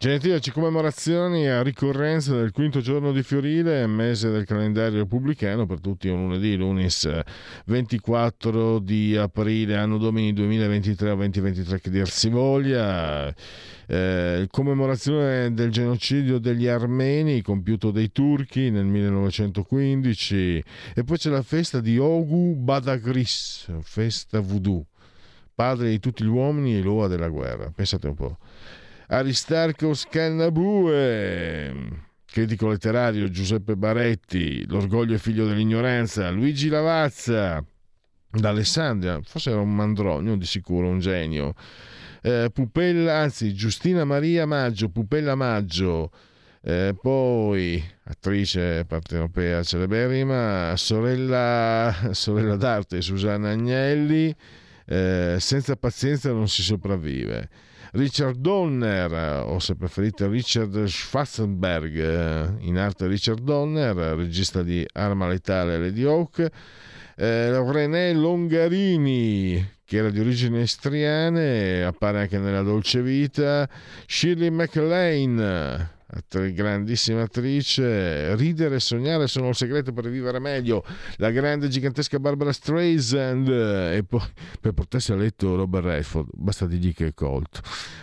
Genetici commemorazioni a ricorrenza del quinto giorno di Fiorile, mese del calendario repubblicano, per tutti un lunedì, lunis 24 di aprile, anno domini 2023 o 2023 che dir si voglia. Eh, commemorazione del genocidio degli armeni compiuto dai turchi nel 1915 e poi c'è la festa di Ogu Badagris, festa voodoo, padre di tutti gli uomini e l'uomo della guerra. Pensate un po'. Aristarco Scannabue, critico letterario Giuseppe Baretti, L'orgoglio è figlio dell'ignoranza, Luigi Lavazza, d'Alessandria, forse era un mandronio di sicuro, un genio. Eh, Pupella, anzi Giustina Maria Maggio, Pupella Maggio, eh, poi attrice partenopea celeberrima, sorella, sorella d'arte Susanna Agnelli, eh, senza pazienza non si sopravvive. Richard Donner, o se preferite Richard Schwarzenberg, eh, in arte Richard Donner, regista di Arma Letale Lady Hawk, eh, René Longarini, che era di origini estriane, appare anche nella Dolce Vita, Shirley MacLaine, grandissima attrice, ridere e sognare sono il segreto per vivere meglio, la grande gigantesca Barbara Streisand e poi per portarsi a letto Robert Redford, basta dirgli che è colto.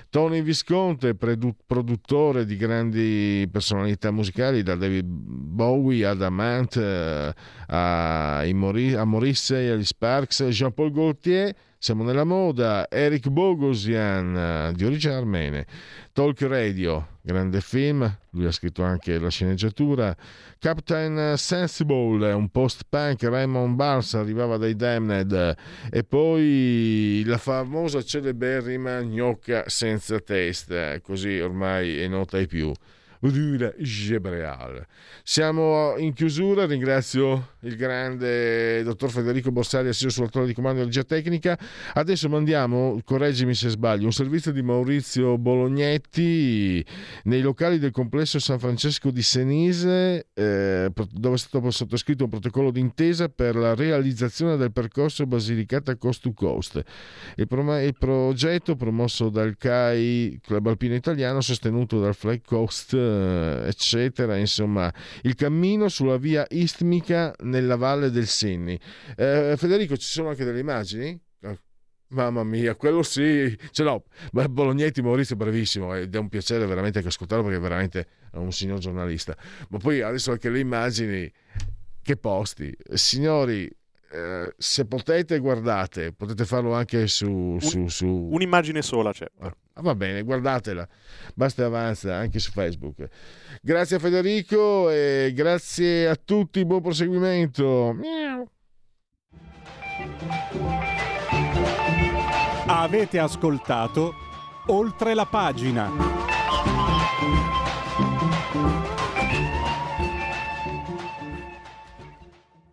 Tony Visconte, produttore di grandi personalità musicali, da David Bowie ad Amant, eh, a, a Morrissey, agli Sparks, Jean-Paul Gaultier, siamo nella moda, Eric Bogosian, di origine armene, Talk Radio, grande film, lui ha scritto anche la sceneggiatura, Captain Sensible, un post-punk, Raymond Barnes arrivava dai Damned, e poi la famosa celeberrima gnocca senza testa, così ormai è nota ai più. Udule Gebreal. Siamo in chiusura, ringrazio il grande dottor Federico Borsari, assiso sulla torre di comando di regia tecnica. Adesso mandiamo, correggimi se sbaglio, un servizio di Maurizio Bolognetti nei locali del complesso San Francesco di Senise, eh, dove è stato sottoscritto un protocollo d'intesa per la realizzazione del percorso Basilicata Coast to Coast. Il, pro- il progetto promosso dal CAI, Club Alpino Italiano, sostenuto dal Flag Coast eccetera, insomma, il cammino sulla via istmica nella valle del Senni. Eh, Federico, ci sono anche delle immagini? Eh, mamma mia, quello sì, ce l'ho. Bolognetti Maurizio è bravissimo ed è un piacere veramente anche ascoltarlo perché veramente è un signor giornalista. Ma poi adesso anche le immagini, che posti. Signori, eh, se potete guardate, potete farlo anche su... su, su... Un'immagine sola c'è. Cioè. Ah, va bene, guardatela, basta e avanza anche su Facebook. Grazie a Federico e grazie a tutti, buon proseguimento. Miau. Avete ascoltato oltre la pagina.